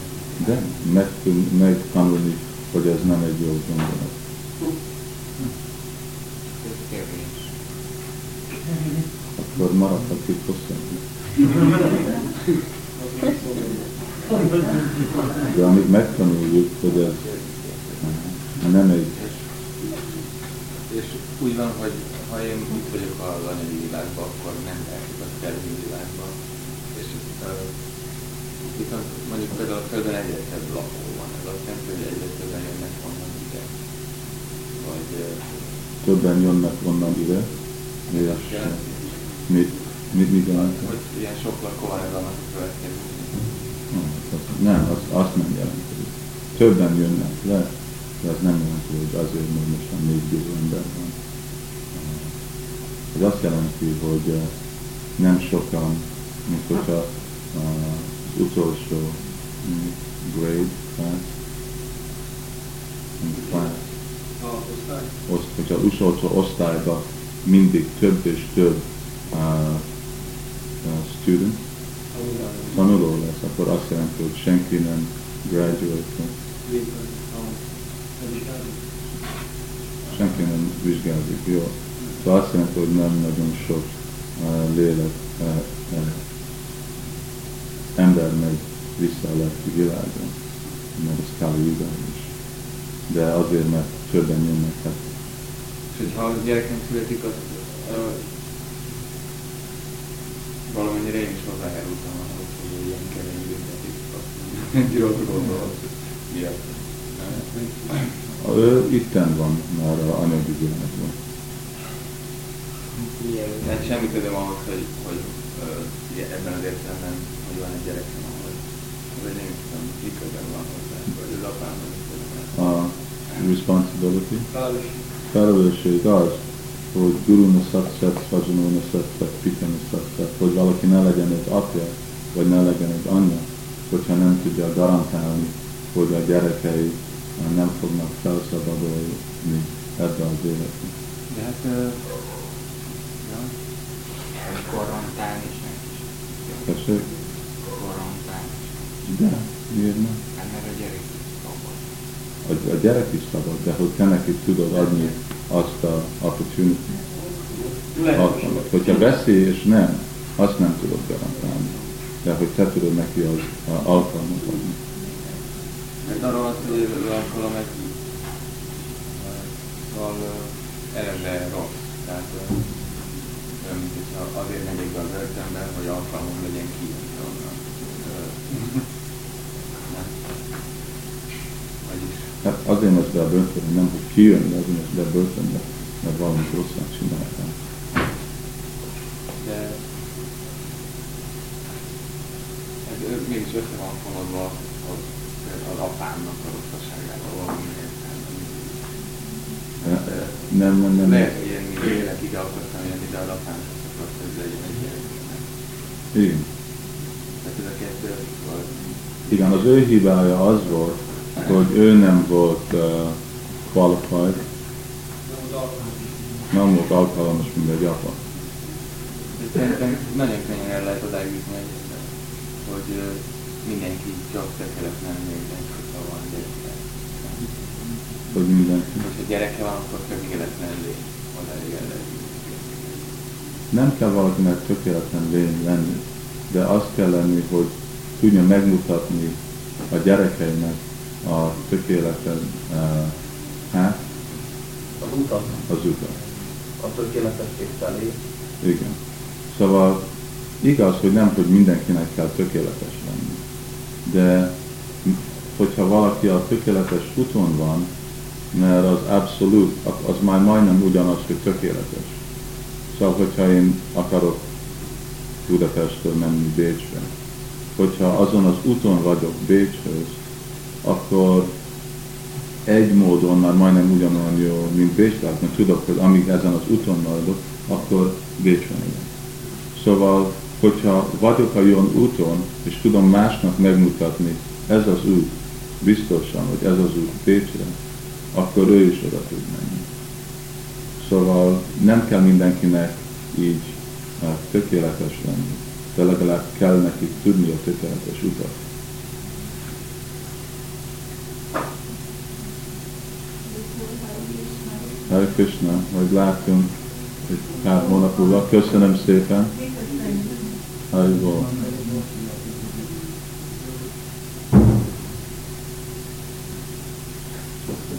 De meg, megtanulni, hogy ez nem egy jó gondolat. Ez kérdés. Akkor maradhat itt hosszabban. De amíg megtanuljuk, hogy ez nem egy És úgy van, hogy ha én itt vagyok az anyagi világban, akkor nem lehetek a szellemi világban. És uh, viszont mondjuk például a Földön egyre több lakó van. Ez azt jelenti, hogy egyre többen jönnek onnan ide. Vagy uh, többen jönnek onnan ide, és mit, mit, mit jelent? hogy ilyen sok lakó van annak a következő. Nem, azt, azt nem jelenti. Többen jönnek le, de ez nem jelenti, hogy azért, mert most már négy millió ember van. Ez azt jelenti, hogy nem sokan, mint hogyha az utolsó mm, grade class, class, oszt, hogyha az utolsó osztályban mindig több és több uh, uh, student, tanuló lesz, akkor azt jelenti, hogy senki nem graduate, senki nem vizsgázik, jó. Szóval azt jelenti, hogy nem nagyon sok uh, lélek uh, uh, ember megy vissza a lelki világon, mert ez Kali is. De azért, mert többen jönnek, hát És hogyha a gyerek nem születik, az uh, valamennyire én is hozzájárultam ahhoz, hogy ilyen kemény büntetik egy rossz gondolat miatt. ő itten van már a anyagi világban. Tehát semmi közöm ahhoz, hogy, hogy uh, ebben az értelemben, hogy van egy gyerekem, ahhoz. Az egy nem tudom, mi közöm van hozzá, vagy az apám, vagy. A responsibility, felelősség az, hogy guruna satsat, svajanóna satsat, pitana satsat, hogy valaki ne legyen egy apja, vagy ne legyen egy anyja, hogyha nem tudja garantálni, hogy a gyerekei nem fognak felszabadulni ebbe az életbe. De hát, uh, Korrontálni is meg is. Tessék? Korrontálni is. De, miért nem? Hát mert a gyerek is szabad. A, a gyerek is szabad, de hogy te neki tudod adni azt a opportunity, alkalmat. Hogyha beszél és nem, azt nem tudod garantálni. De hogy te tudod neki az alkalmat adni. mert arról azt, hogy az alkalom egy szóval eleve rossz. Tehát mint hogyha azért megyek be a börtönbe, hogy alkalmam legyen kijönni onnan. Hát azért megy be a börtönbe, nem hogy kijönni, azért megy be a börtönbe, mert valamit rosszat csináltál. de ez mégis össze van fonodva az, az apámnak a rosszaságával valami értelme. Nem, nem, nem. Lehet, hogy én még életig akartam az apám sem akart, hogy legyen egy gyereknek. Igen. Tehát ez a kettő volt. Igen, az ő hibája az volt, hogy ő nem volt uh, qualified, nem volt alkalmas, mint egy apa. Szerintem nagyon könnyen el lehet odáig jutni, hogy, ö, mindenki csak tökéletlen nézzen, hogyha van gyereke. Hogy mindenki. Hogyha gyereke van, akkor tökéletlen lény. Odáig el lehet. Nem kell valakinek tökéletlen lény lenni, de azt kell lenni, hogy tudja megmutatni a gyerekeinek a tökéletlen uh, hát, Az utat, az utat. a tökéletesség felé. Igen. Szóval igaz, hogy nem, hogy mindenkinek kell tökéletes lenni, de hogyha valaki a tökéletes úton van, mert az abszolút, az már majdnem ugyanaz, hogy tökéletes. Szóval, hogyha én akarok Budapestről menni Bécsbe, hogyha azon az úton vagyok Bécshöz, akkor egy módon már majdnem ugyanolyan jó, mint Bécsbe, mert tudok, hogy amíg ezen az úton maradok, akkor Bécsben vagyok. Szóval, hogyha vagyok a jó úton, és tudom másnak megmutatni, ez az út, biztosan, hogy ez az út Bécsre, akkor ő is oda tud menni. Szóval nem kell mindenkinek így uh, tökéletes lenni, de legalább kell neki tudni a tökéletes utat. Hare Krishna, hogy látunk egy pár hónap úrra. Köszönöm szépen. Hare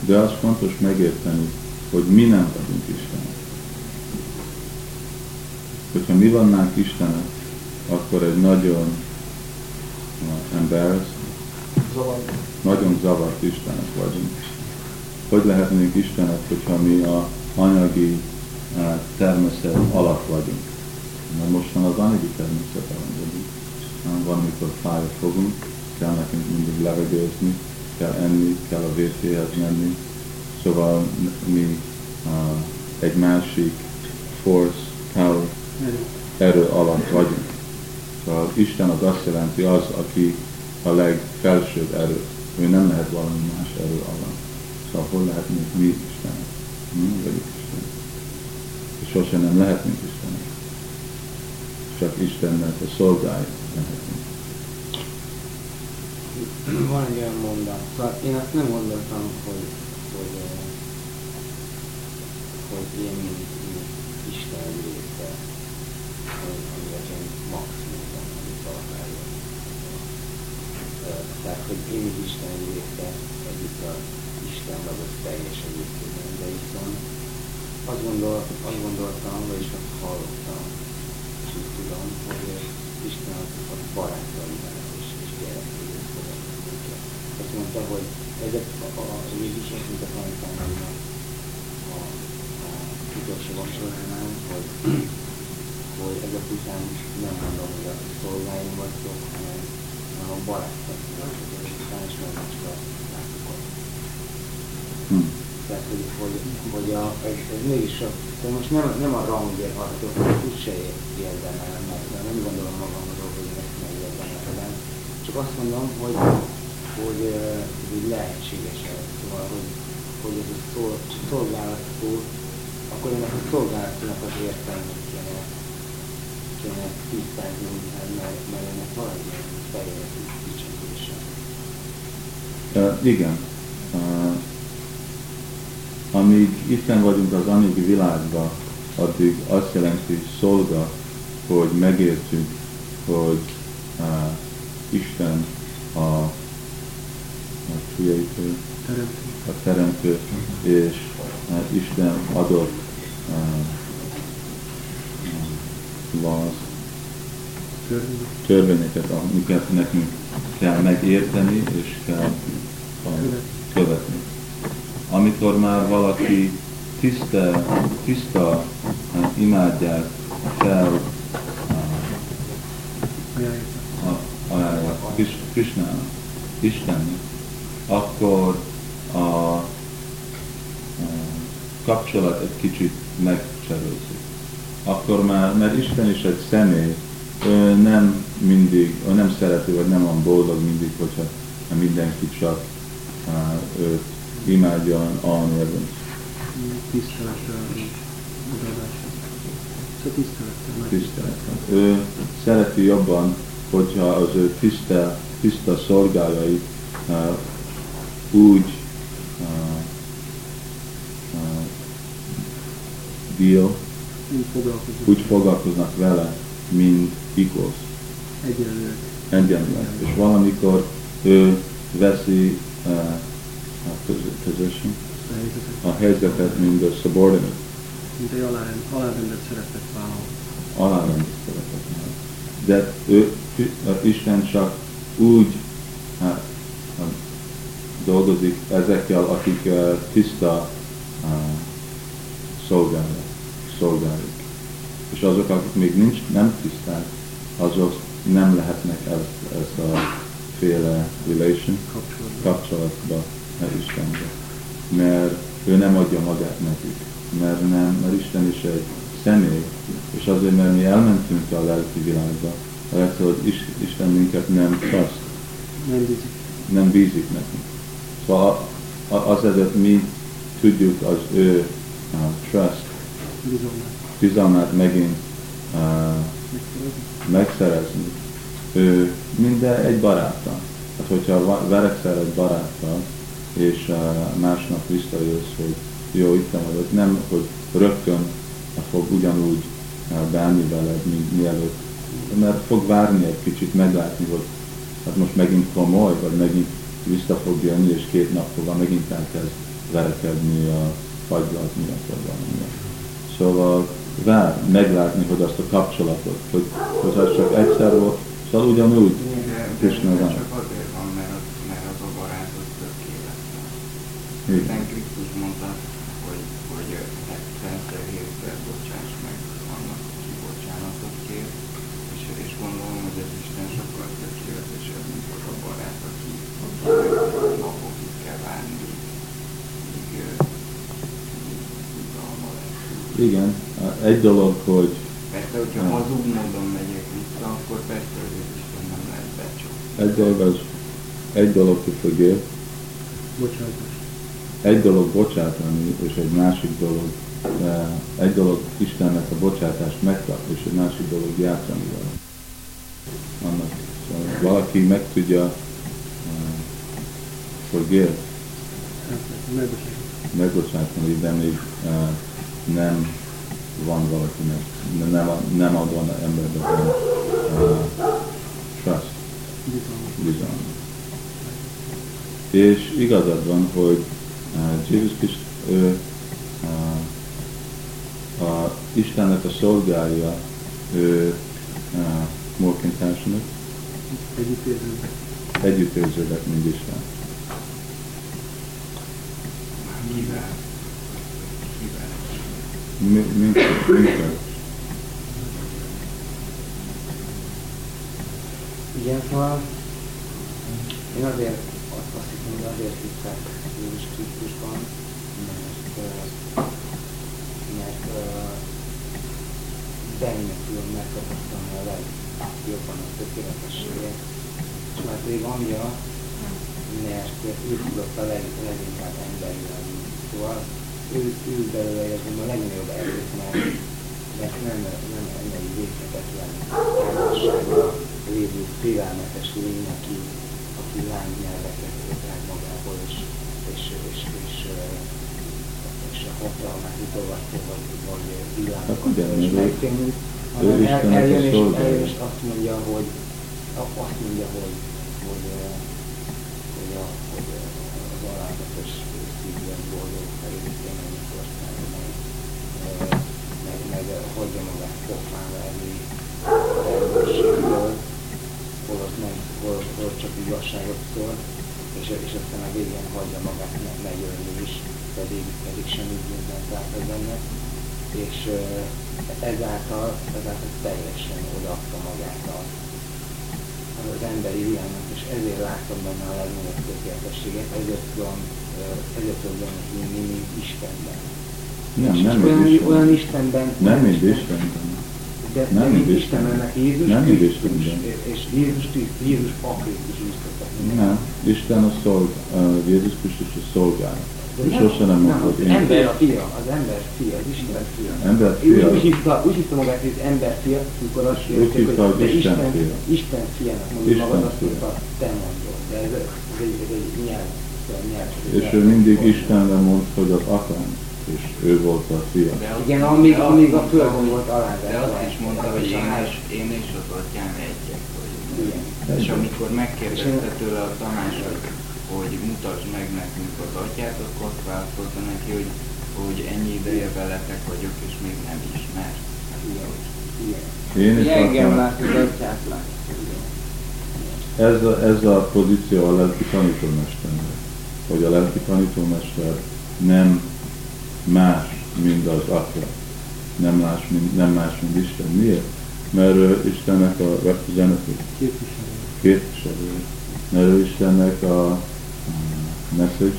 De az fontos megérteni, hogy mi nem vagyunk Istenek. Hogyha mi vannánk Istenek, akkor egy nagyon embarrassed, nagyon zavart Istenek vagyunk. Hogy lehetnénk Istenek, hogyha mi a anyagi uh, természet alatt vagyunk? Mert mostan az anyagi természet alatt vagyunk. Van, amikor fájt fogunk, kell nekünk mindig levegőzni, kell enni, kell a WC-hez menni. Szóval mi uh, egy másik force, power, erő alatt vagyunk. Szóval Isten az azt jelenti az, aki a legfelsőbb erő. Ő nem lehet valami más erő alatt. Szóval hol lehetünk mi Istenek? Mi vagyunk Istenek. És sosem nem lehetünk Istenek. Csak Istennek a szolgái lehetünk. Van egy olyan mondat, szóval én azt nem gondoltam, hogy, hogy én, mint, mint Isten része, ami az én maximumom, amit valakáról. Tehát, hogy én, mint Isten része, együtt a Isten vagyok teljes egészében, de viszont azt, gondol, azt gondoltam, vagyis azt hallottam, és úgy tudom, hogy Isten az a barátaimmal és, és gyerekével fogadnak minket. Azt mondta, hogy ezek a, a Jézusok, mint a tanítványainak a, a utolsó vacsoránál, hogy, hogy ezek után nem mondom, hogy a szolgáim vagytok, hanem, hanem a barátaim vagytok, és utána is megmondjuk a látokat. Hm. Tehát, hogy, hogy, hogy a, ez, ez mégis a, de most nem, nem a rangért harcok, hogy úgyse érdemelem, mert mert nem gondolom magamról, hogy én ezt megérdemelem. Csak azt mondom, hogy, hogy, eh, hogy lehetséges ez. Szóval, hogy, hogy ez a szol, szolgálat szó, akkor ennek a szolgálatnak az értelmét kéne, kéne tisztázni, mert, mert ennek van egy ilyen teljes kicsikvése. Uh, igen. Uh, amíg Isten vagyunk az anyagi világban, addig azt jelenti szolga, hogy megértjük, hogy uh, Isten a, a a teremtő, és uh, Isten adott Törvény. törvényeket, amiket nekünk kell megérteni, és kell követni. Amikor már valaki tiszta, tiszta uh, imádják fel Ajánlják. a- ajánlják Kis- Krisnának, Istennek, akkor a kapcsolat egy kicsit megcserőzik. Akkor már, mert Isten is egy személy, ő nem mindig, ő nem szereti, vagy nem van boldog mindig, hogyha mindenki csak uh, őt imádja. Szóval tisztelettel meg. tiszteletre. Ő szereti jobban, hogyha az ő tiszta, tiszta szolgájai uh, úgy deal, Úgy foglalkozunk. úgy foglalkoznak vele, mint equals, Egyenlőek. egyenlőek. És valamikor ő veszi uh, a posi- position, A helyzetet. mint a subordinate, Mint egy alárend, alárendelt szerepet vállal. alárendet szerepet már. De ő, Isten csak úgy hát, dolgozik ezekkel, akik uh, tiszta uh, szolgálják, szolgáljuk. És azok, akik még nincs, nem tiszták, azok nem lehetnek ezt, ezt a féle relation, Kapcsolatban. kapcsolatba Istenbe. Mert ő nem adja magát nekik. Mert nem, mert Isten is egy személy, és azért, mert mi elmentünk a lelki világba, hogy Is- Isten minket nem trust, Nem bízik. nem bízik nekünk. Szóval a- a- azért mi tudjuk az ő uh, trust, Bizalmát. bizalmát megint uh, Megszerezni. Ő minden egy baráttal. Hát hogyha verekszel egy baráttal, és uh, másnap visszajössz, hogy jó, itt vagyok, nem, hogy rögtön fog ugyanúgy uh, bánni veled, mint mielőtt, mert fog várni egy kicsit, meglátni, hogy hát most megint komoly, vagy megint vissza fog jönni, és két nap múlva megint elkezd verekedni a fagylat miatt, vagy valami miatt. Szóval vár meglátni, hogy azt a kapcsolatot, hogy, hogy az csak egyszer volt, szóval ugyanúgy Krishna van. csak azért van, mert az, mert az a barátot tökéletlen. Igen. Hiszen Krisztus mondta, hogy, hogy rendszer hétszer bocsáss meg annak, aki bocsánatot kér, és, és gondolom, hogy az Isten sokkal tökéletesebb, mint az a barát, aki aki napokig kell várni, míg, míg, ö, míg bizalma lesz. Igen, egy dolog, hogy Persze, hogyha Nem. hazug módon megyek vissza, akkor persze, hogy Isten nem lesz becsuk. egy dolog az, egy dolog forgive, Bocsánat. egy dolog bocsátani, és egy másik dolog, eh, egy dolog Istennek a bocsátást megkapni, és egy másik dolog játszani vele. Annak, szóval valaki meg tudja uh, forgive, megbocsátani, de még uh, nem van valakinek, nem, nem, abban az emberben van trust, bizalom. És igazad van, hogy uh, Jézus Krisztus ő uh, a Istennek a szolgálja, ő uh, more compassionate, Együttérzően. együttérzőbbek, mint Isten. Kivel? Mi- mint, Igen, szóval én azért azt, hiszem, hogy azért hiszek Jézus Krisztusban, mert, mert ö, benne tudom megtapasztalni a legjobban a tökéletességet, és már pedig amiatt, mert ő tudott a leg, leginkább emberi lenni. Szóval ő, ő belőle érzem a legnagyobb erőt, mert, mert nem, nem emberi véghetetlen házasságra lévő félelmetes lény, aki, aki lánynyelveket rág magából, és, és, és, és, és, a hatalmát utogatja, vagy, vagy villámokat, Hát megfémlik, ő hanem el, eljön, és, eljön, és azt mondja, hogy azt mondja, hogy, hogy, eh, hogy, a, hogy eh, az alázatos boldog felépítjen, amikor meg, eh, meg, eh, hagyja magát pofán verni a rendőrségből, holott, nem, holott, holott csak igazságot szól, és, és aztán a végén hagyja magát me- megölni is, pedig, pedig semmi nem látott benne, és eh, ezáltal, ezáltal teljesen odaadta magát a, az emberi világnak, és ezért látom benne a legnagyobb tökéletességet, ezért tudom, benne hinni, mint Istenben. nem, És nem, olyan, mint olyan Isten. Istenben, Nem, mint Istenben. de, nem, de mint Istenben. Istenben, Jézus Nem, Krisztus, Istenben. és- Jézus Krisztus, Jézus a Krisztus Krisztus. Nem, Isten a szolg, uh, Jézus Krisztus a szolgál. De És sose nem hogy én ember fia, az ember fia, az Isten fia. Ember fia. úgy hívta, úgy hívta magát, hogy az ember fia, amikor azt Úgy hívta, hogy de Isten Isten, fia. Isten fiának Isten magad, azt mondta, te mondod. De ez, ez, egy, ez egy nyelv. És ő mindig Istenre mondta, hogy az atyám, és ő volt a fia. De azt Igen, amíg, de amíg a földön volt alázás. De azt is mondta, hogy én és, én és az atyám egyek vagyunk. És amikor megkérdezte tőle a Tamás, hogy, mutasd meg nekünk az atyát, akkor azt válaszolta neki, hogy, hogy ennyi ideje veletek vagyok, és még nem ismer. Én is Engem atyám, lát, az atyát lát. Igen. ez a, ez a pozíció a lelki tanítómesternek, hogy a lelki tanítómester nem más, mint az atya, nem más, mint, nem más, mint Isten. Miért? Mert ő Istennek a reprezentatív Képviselő. képviselő, mert ő Istennek a message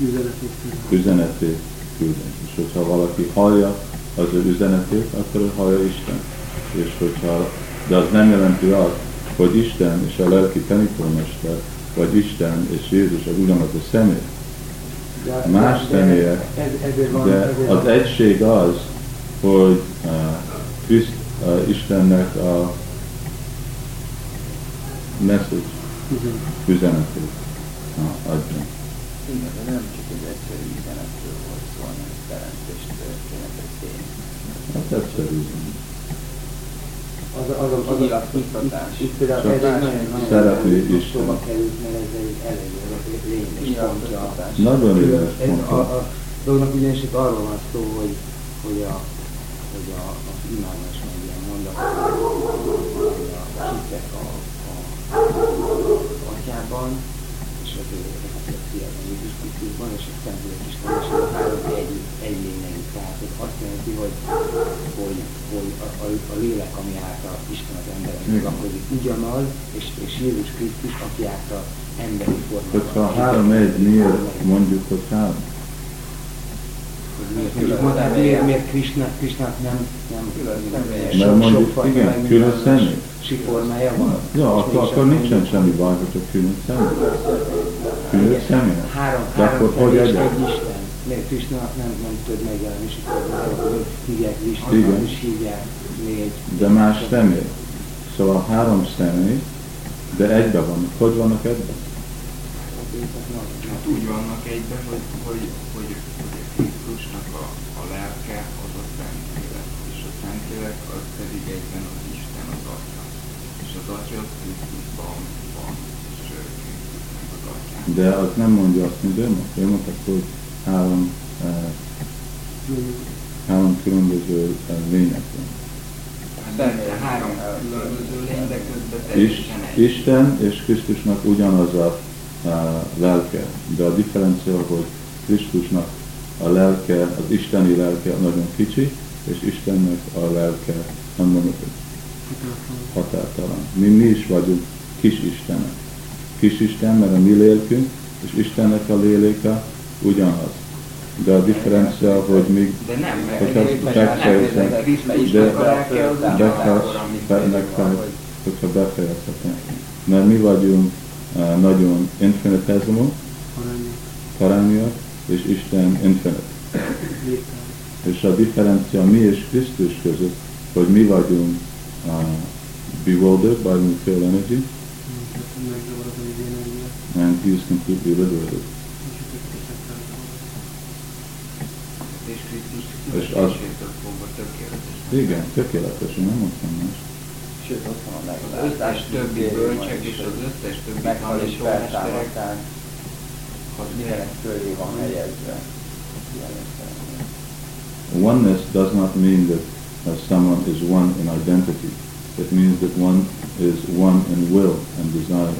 Üzenetét üzenetét küldi. És hogyha valaki hallja az ő üzenetét, akkor ő hallja Isten. És hogyha, de az nem jelenti azt, hogy Isten és a lelki tanítómester, vagy Isten és Jézus az ugyanaz a személy. De- Más de- személyek, ez- ezért van, De az van. egység az, hogy uh, Kriszt, uh, Istennek a message Üzenet. üzenetét uh, adja. Igen, de nem csak egy egyszerű üzenetről volt szó, hanem teremtés történet egy tény. Hát egyszerű üzenet. Az az, az, az, az, Kinyilatkoztatás. itt, itt például Csak ez egy nagyon, nagyon Isten. szóba került, mert ez egy elég lényeges pontja. Nagyon Ez éles a, a dolognak ugyanis itt arról van szó, hogy, hogy, a, hogy a, az imádás meg ilyen mondatok, hogy a hitek a, a, atyában, és az ő a fiában, Jézus Krisztusban, és a Szentlélek Isten, és a három egy, egy lényegű. Tehát ez azt jelenti, hogy, hogy, hogy a, a, a, lélek, ami által Isten az emberen foglalkozik, ugyanaz, és, és Jézus Krisztus, aki által emberi formában. Hogyha három egy, miért mondjuk, hogy három? Miért, miért, miért, miért, Krishna, Krishna nem, nem Külön személyes. Mert mondjuk, igen, külön személy. siformája van. Ja, akkor, akkor nincsen semmi baj, hogyha külön személy. Külön személy. Három, De három akkor hogy egy Isten. Miért Krishna nem, nem tud megjelenési formája, akkor hívják Krishna, és hívják még egy... De más személy. Szóval három személy, de egybe vannak. Hogy vannak egybe? Hát úgy vannak egyben, hogy, hogy, hogy, hogy a Krisztusnak a, a lelke az a Szentlélek, és a Szentlélek az pedig egyben az Isten az Atya. És az Atya az Krisztusban van, és ő Krisztusnak az Atya. De az nem mondja azt, mint ő mondta. Ő mondta, hogy három, három különböző lények van. Három különböző lény, de közben Is, teljesen egy. Isten és Krisztusnak ugyanaz a, lelke, de a differencia, hogy Krisztusnak a lelke, az isteni lelke nagyon kicsi, és Istennek a lelke unlimited, határtalan. Mi, mi is vagyunk kis Istenek. Kis Isten, mert a mi lélkünk, és Istennek a léléke ugyanaz. De a differencia, hogy még De nem, mert nem, de- a megfejez, van, hogy hogyha befejezhetem. Mert mi vagyunk uh, nagyon infinitesimal, parányiak, és Isten infinite. És a differencia mi és Krisztus között, hogy mi vagyunk uh, bewildered by material energy, and he is completely liberated. És az- tökéletes. Igen, tökéletes, én nem mondtam más. Sőt, ott van a Az összes többi bölcsek és az összes többi meghal és feltámadták, az mindenek fölé van helyezve. Oneness does not mean that uh, someone is one in identity. It means that one is one in will and desire.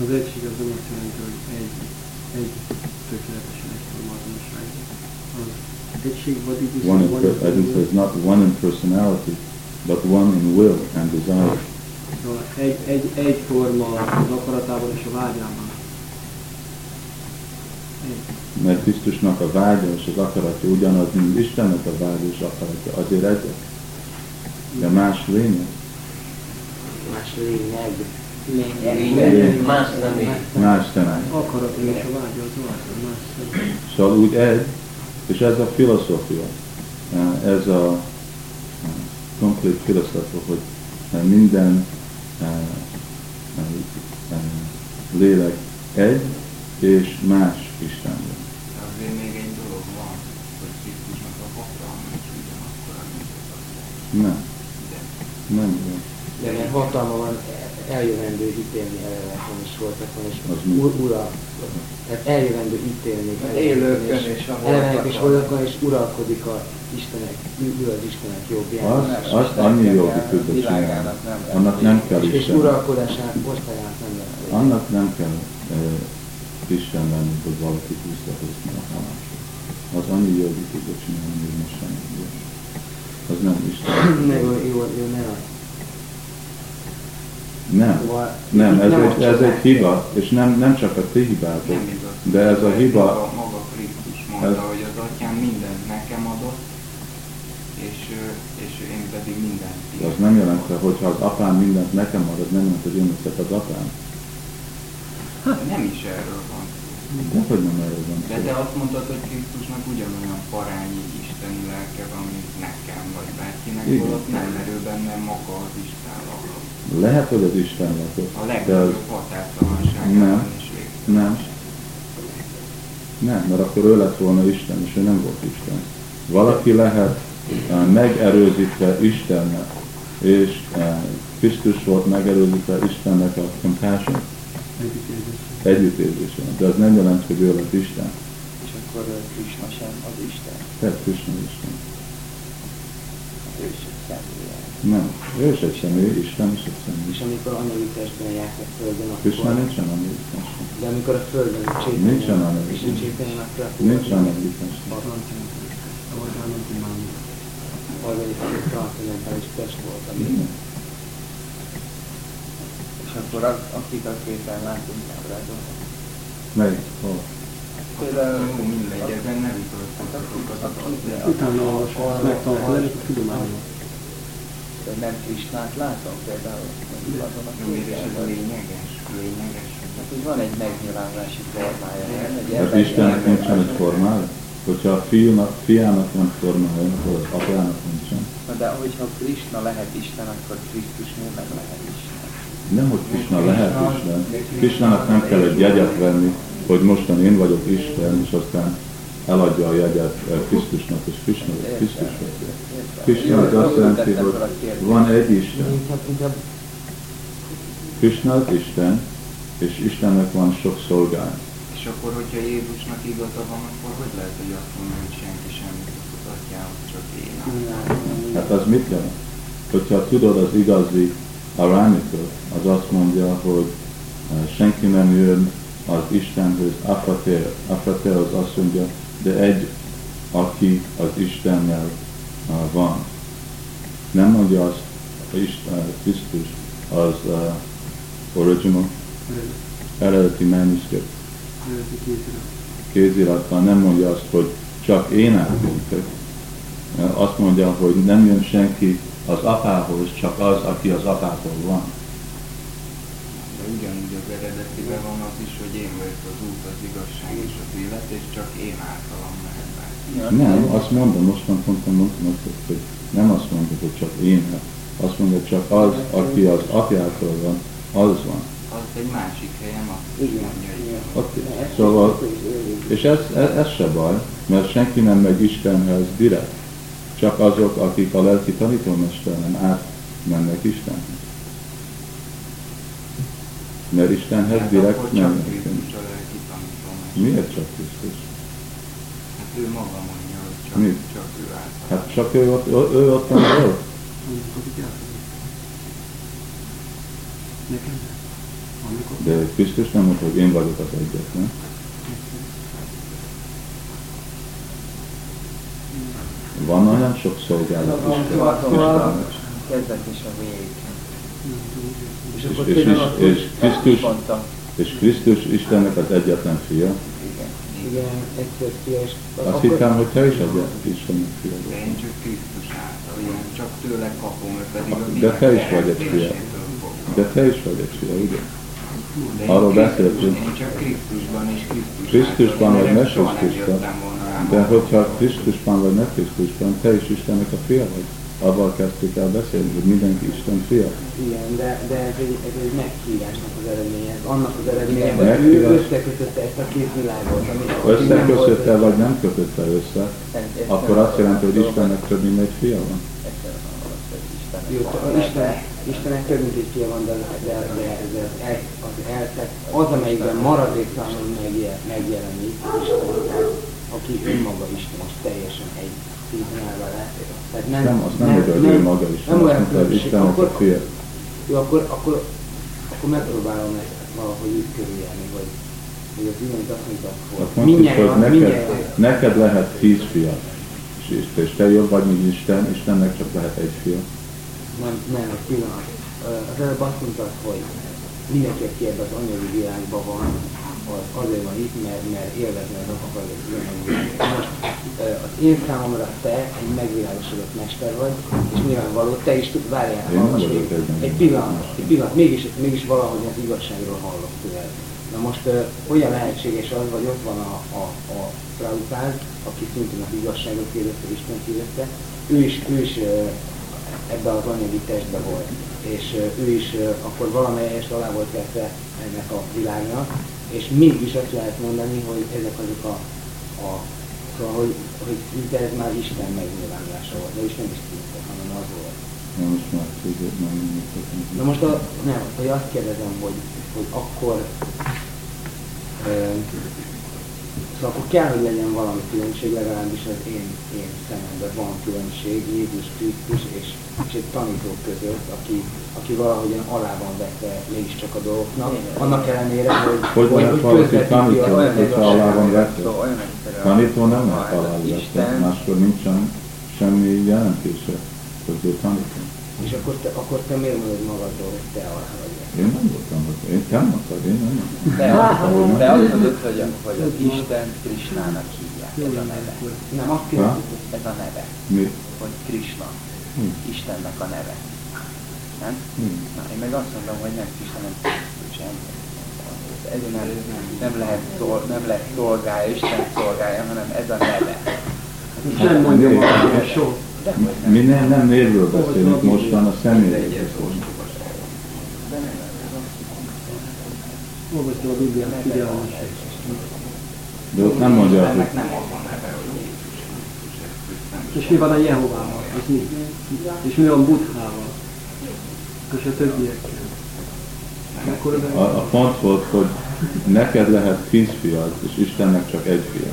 Az egység az azt jelenti, hogy egy, egy tökéletesen egyforma azonosság. Az egység vagy így One in, per- I didn't say it's not one in personality, but one in will and desire. Szóval egy, egy, egyforma az akaratában és a vágyában. Mert Krisztusnak a vágya és az akaratja ugyanaz, mint Istennek a vágya és akaratja, azért egyek. De más lények, Más lényeg. Más személy. más személy. Akarat és a vágya az az, más személy. Szóval úgy egy, és ez a filozófia, ez a eh, complete filozófia, hogy eh, minden eh, lélek egy, és más Istenben. De azért még egy dolog van, hogy Krisztusnak a hatalma is ugyanakkor, mint az. Nem, nem jó. De mert hatalma van eljövendő ítélni eleveken is voltak van, és Az mi? ur, ura, tehát eljövendő ítélni Az eleveken élőkön és elevenek és és uralkodik a Istenek, ül az Istenek jobbján. Az, az Isten annyi jogi lehet. Annak nem kell és Isten. uralkodásának osztályát nem lehet. Annak nem kell Isten lenni, hogy valaki visszahozni a halásra. Az annyi jogi csinálni, hogy most semmi jó. Az nem Isten. Ne, jó, jó, jó, ne Nem. Nem, ez, nem egy, a ez egy hiba, és nem, nem csak a ti hibátok, nem igaz. de ez a hiba, Maga, maga Krisztus mondta, Ez- hogy az atyám mindent nekem adott, és, és én pedig mindent az nem jelenti, hogy ha az apám mindent nekem ad, az nem jelenti, hogy én leszek az apám. Nem is erről van. De hogy nem erről van De te azt mondtad, hogy Krisztusnak ugyanolyan parányi isteni lelke van, mint nekem, vagy bárkinek, Igen. holott nem merül benne maga az Isten laka. Lehet, hogy az Isten lakott, A de az, legnagyobb határtalanságában Nem. nem. Nem, mert akkor ő lett volna Isten, és ő nem volt Isten. Valaki lehet uh, megerőzítve Istennek, és uh, Krisztus volt megerőzítve Istennek a compassion, Együttérzés. együttérzésen. De az nem jelent, hogy ő lett Isten. És akkor ö, Krishna sem az Isten. Tehát Krishna Isten. Ő is egy személy. Nem. Ő is egy személy, Isten is egy személy. És amikor anyagi testben jártak földön, akkor... nincsen Isten. De amikor a földön csétanya, Nincsen anyagi és test. csétanya, akkor a Nincsen Isten. Ahogy nem tudom, harmadik egy transzcendentális test volt, ami... És akkor az, akiket képen látunk ábrázol. Melyik? Hol? Például mindegy, ezen nem az adatokra. Utána olvasod, megtanulod, elég a hogy nem Krisnát látom például azon a és ez lényeges, lényeges. Hát, hogy van egy megnyilvánulási formája, nem? Egy Hát Istennek nincsen egy formája? Hogyha a fiúnak, fiának van formája, akkor az apjának nincsen. Na de hogyha Krishna lehet Isten, akkor Krisztus miért meg lehet Isten? Nem, hogy Krishna lehet Isten. Krishnának nem kell egy jegyet venni, hogy mostan én vagyok Isten, és aztán eladja a jegyet eh, Krisztusnak, és Krishna vagy Krisztus vagy. Krishna az azt jelenti, hogy van egy Isten. Krishna az Isten, és Istennek van sok szolgája. És akkor, hogyha Jézusnak igaza van, akkor hogy lehet, hogy azt mondja, hogy senki semmit atyához, csak én? Hát az mit jelent? Hogyha tudod az igazi arámikot, az azt mondja, hogy eh, senki nem jön az Istenhöz, Afater. Afater az azt mondja, de egy, aki az Istennel van. Nem mondja azt, Isten, Krisztus az uh, original, eredeti manuscript kéziratban nem mondja azt, hogy csak én átjöttek. Azt mondja, hogy nem jön senki az apához, csak az, aki az apától van. De ugyanúgy az eredetiben van az is, hogy én vagyok az út, az igazság és az élet, és csak én általam mehet be. Nem, azt mondom, most már mondtam, mondtam azt, hogy nem azt mondja, hogy csak én, azt mondja, csak az, aki az apjától van, az van. Az egy másik helyen azt Igen. Oké. Ezt Szóval-. És ez, ez, ez se baj, mert senki nem megy Istenhez direkt. Csak azok, akik a lelki tanítómesteren átmennek Istenhez. Mert Istenhez Hát direkt nem mennek. Miért csak Krisztus? Hát ő maga mondja, hogy csak, Mi? csak ő által. Hát csak ő ott, ő, ő ott van elfogadják. Nekem? Amikor? De Krisztus nem mondta, hogy én vagyok az egyetlen. Van olyan sok szolgálat. Istennek. Kezdet és a vég. És És- akkor és- és- Krisztus- És Krisztus Istennek az egyetlen fia. Igen, igen, egyszer fia, és Azt hittem, hogy te is egy Istennek fia vagy. én csak Krisztus által, én csak tőle kapom, ő pedig a De te is vagy egy fia. De te is vagy egy fia, ugye? Arról beszéltünk. Én csak Krisztusban és Krisztus Krisztusban vagy ne Krisztusban. De hogyha Krisztusban vagy ne Krisztusban, te is Istennek a fia vagy. Avval kezdtük el beszélni, hogy mindenki Isten fia. Igen, de, de ez, egy, ez egy meghívásnak az eredménye, ez annak az eredménye, hogy ő összekötötte ezt a két világot, ami Összekötötte vagy nem kötötte össze, akkor azt jelenti, hogy Istennek több mint egy fia van. Jó, Isten, Istennek több mint egy fia van, de, de, de ez az, el, az eltett, az, amelyikben maradéktalanul megjel, megjelenik Isten, aki önmaga Isten, és teljesen egy színvonal vele. Tehát nem, Nem, azt nem mondja, hogy ő maga is. nem olyan különbség. Akkor, jó, akkor, akkor, akkor megpróbálom ezt valahogy úgy körüljelni, hogy, hogy az imént azt mondta, hogy mondtuk, mindjárt, neked, neked lehet tíz fia. És, és, és te jobb vagy, mint Isten, Istennek csak lehet egy fia. Nem, nem, egy pillanat. Az előbb azt mondtad, hogy mindenki, aki ebben az anyagi világban van, az azért van itt, mert, mert élvezni az akarja az én számomra te egy megvilágosodott mester vagy, és nyilvánvaló, te is tud, várjál, hallgass még. egy pillanat, egy pillanat, mégis, mégis valahogy az igazságról hallok tőled. Na most ö, olyan lehetséges az, vagy ott van a, a, a Prabhupád, aki szintén az igazságot kérdezte, Isten kérdezte, ő is, ő is ebbe az anyagi testbe volt, és ő is akkor valamelyest alá volt vetve ennek a világnak, és mégis azt lehet mondani, hogy ezek azok a, a Szóval, hogy, hogy szinte ez már Isten megnyilvánulása volt, de is nem is szinte, hanem az volt. Na most már tudod, nem. Na most a, nem, hogy azt kérdezem, hogy, hogy akkor ö, Szóval akkor kell, hogy legyen valami különbség, legalábbis az én, én szememben van különbség Jézus Krisztus és, és egy tanító között, aki, aki valahogyan alá van vetve mégiscsak a dolgoknak, annak ellenére, hogy, Hogy lehet valaki közvetíti tanító, a- hogyha igazságot. alá van vetve? Olyan. Tanító nem lehet alá Isten, máskor nincsen semmi jelentése, hogy ő tanító. És akkor te, akkor te miért mondod magadról, hogy te alá vagy vetve? Én nem voltam ott. Én te mondtad, én nem mondtam. de, Hát, de azt mondod, hogy, a- hogy az Isten Krisnának hívják, ez a neve. Nem, azt kérdezik, hogy Ez a neve, Mi? hogy Krishna, Mi? Istennek a neve. Nem? Mi? Na, én meg azt mondom, hogy nem Krishna, nem semmi. Ezen el nem lehet, szol, nem lehet szolgálja, Isten szolgálja, hanem ez a neve. És nem mondja hogy nem. Mi nem, nem névről beszélünk, mostan a személyről beszélünk. De nem, ez az. Olvastam a Bibliát, figyelmes. De ott nem mondja, hogy nem az a neve, hogy Jézus Krisztus. És mi van a Jehovával? Az mi? És mi van Buddhával? És a többiekkel? A, a pont volt, hogy neked lehet tíz fiad, és Istennek csak egy fia.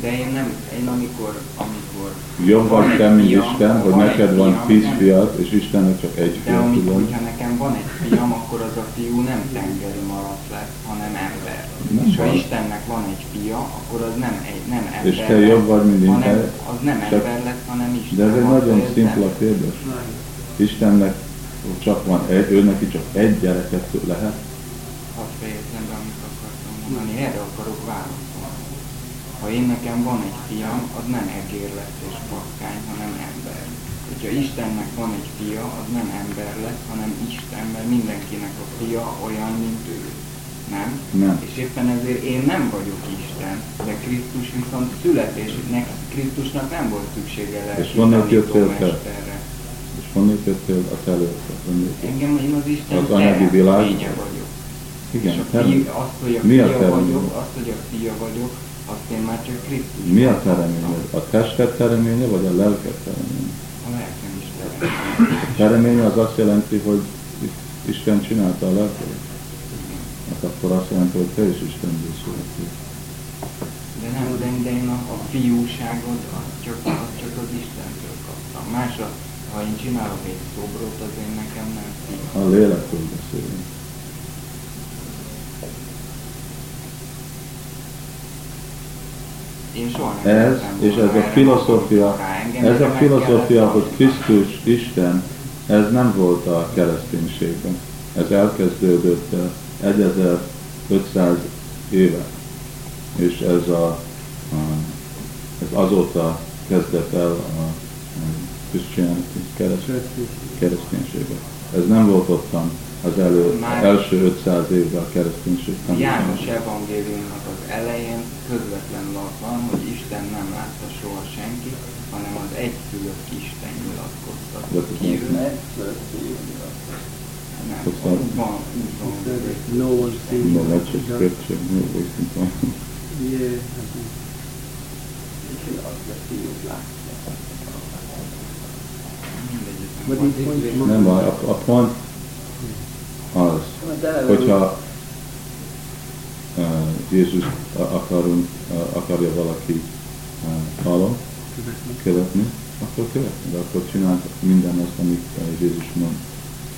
De én nem, én amikor, amikor Jobb Van vagy egy te, mint Isten, hogy van neked van tíz fiad, és Istennek csak egy De fia amikor, hogyha nekem van egy fiam, akkor az a fiú nem tengeri malac lesz, hanem ember. Nem és ha baj. Istennek van egy fia, akkor az nem, egy, nem ember És te jobb vagy, mint hanem, az nem Csak- ember lesz, hanem Isten. De ez egy Van, nagyon szimpla kérdés. Istennek csak van egy, ő neki csak egy gyereket lehet. Hadd fejezzem be, amit akartam mondani. Erre akarok válaszolni. Ha én nekem van egy fiam, az nem egér lesz és patkány, hanem ember. Hogyha Istennek van egy fia, az nem ember lesz, hanem Isten, mert mindenkinek a fia olyan, mint ő. Nem? Nem. És éppen ezért én nem vagyok Isten, de Krisztus viszont születésnek, Krisztusnak nem volt szüksége lelki És te? tanítómesterre. És honnét jöttél a te előtte? Honnét jöttél? Engem én az Isten Az anyagi világ? teremtménye vagyok. Igen, és a fia, azt, hogy a Mi fia vagyok, azt, hogy a fia vagyok, azt én már csak Krisztus. Mi a tereményed? A tested tereménye, vagy a lelked tereménye? A lelkem is teremtmény. A tereménye az azt jelenti, hogy Isten csinálta a lelkedet. Hát akkor azt jelenti, hogy te is Istenből születtél. De nem, de, de én a, a fiúságot azt csak, azt csak az Istentől kaptam. Más, ha én csinálok egy szobrot, az én nekem nem fiú. A lélekről beszélünk. Én soha nem Ez, és ez a filozófia, ez a filozófia, hogy. Krisztus Isten, ez nem volt a kereszténységben. Ez elkezdődött eh, 1500 éve. És ez, a, a, ez azóta kezdett el a, a Christianity, kereszt, kereszténységben. Ez nem volt ottan az elő, Már- első 500 évben a kereszténység János tanítása. evangéliumnak az elején közvetlenül az van, hogy Isten nem látta soha senki, hanem az egyszülött Isten nyilatkozta ki nem- ő. Nem, úgy van, úgy van. No one sees No, that's just scripture, no wasting time. Yeah. But van. it points Nem, a, a pont az, hogyha uh, Jézus akarunk, uh, akarja valaki uh, hallom, követni, akkor követni, de akkor csinál minden azt, amit Jézus mond,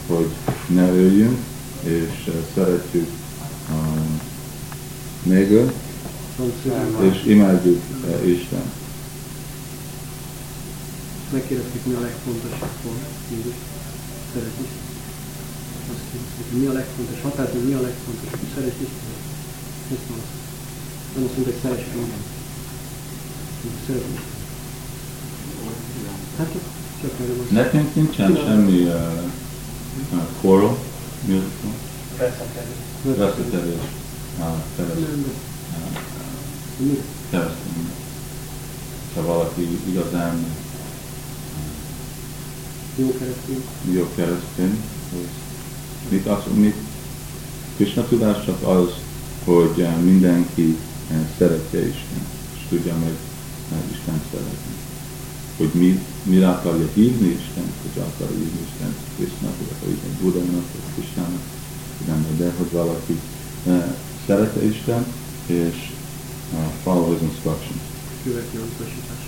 hogy ne öljünk, és szeretjük uh, négő, és imádjuk Isten. Megkérdezték, mi a legfontosabb pont, Jézus? Szeretni. Azt kérdezték, hogy mi a legfontosabb, határt, hogy mi a legfontosabb, hogy szeress Isten. Ezt van. Nem azt mondta, hogy szeress Szeress Isten. Hát csak, erről van szó. Nekünk nincsen semmi uh, uh, az a szó? Veszetelés. Ah, kereszt- Nem, de mi? keresztény. Ha valaki igazán Jó keresztény. jó keresztény, az mit, az, mit Krishna tudás csak az, hogy eh, mindenki eh, szeretje Isten, és tudja meg mert Isten szeretni. Hogy mi, mire akarja hívni Isten, hogy akarja hívni Isten Krisztának, vagy akarja hívni Budának, vagy Krisztának, nem, de hogy valaki eh, szerete Isten, és follow his instructions. Követni a utasítás.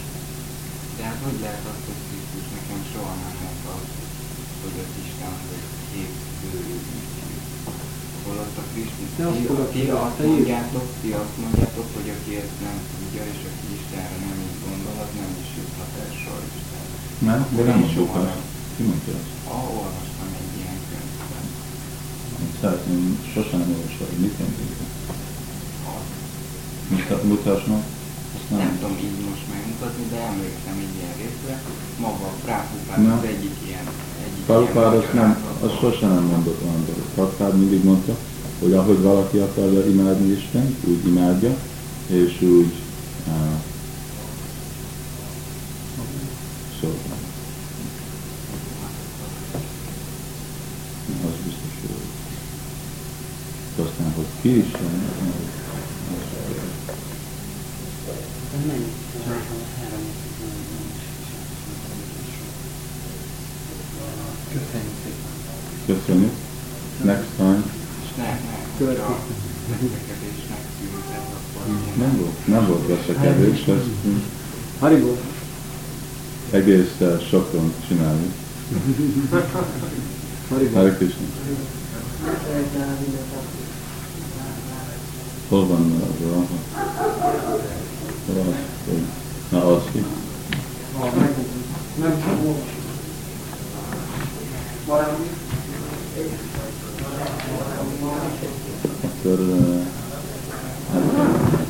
De hát hogy lehet azt, hogy Krisztus nekem soha nem mondta, hogy az Isten az Holott a Krisztus, De azt ti, ti azt mondjátok, ti azt mondjátok, hogy aki ezt nem tudja, és aki Istenre nem így gondol, az nem is juthat el soha Istenre. Nem? De nem azt. nem. Ki mondja azt? Ah, olvastam egy ilyen könyvben. Szeretném, sosem nem olvastam, hogy mit mondjuk. Meg. Azt Nem nem. tudom így most megmutatni, de emlékszem egy ilyen részre. Maga a Prápupád Na. az egyik ilyen. Ilyen azt nem, volt. sosem nem mondott olyan dolgot. Prabhupád mindig mondta, hogy ahogy valaki akarja imádni Isten, úgy imádja, és úgy uh, szolgál. Az biztos, hogy aztán, hogy ki Isten, az, az, Ez mennyi? Három Köszönjük szépen. köszönjük. Next time. És ne, ne, Következő. hogyha veszekedés megszűnhet, akkor Nem volt, nem volt veszekedés, ezt Haribo, egész uh, sokan csináljuk. Haribo. Hare Krishna. Hol van a Raha? Raha. Na, az ki. Nem tudom olvasni. Valami? Akkor uh, hát,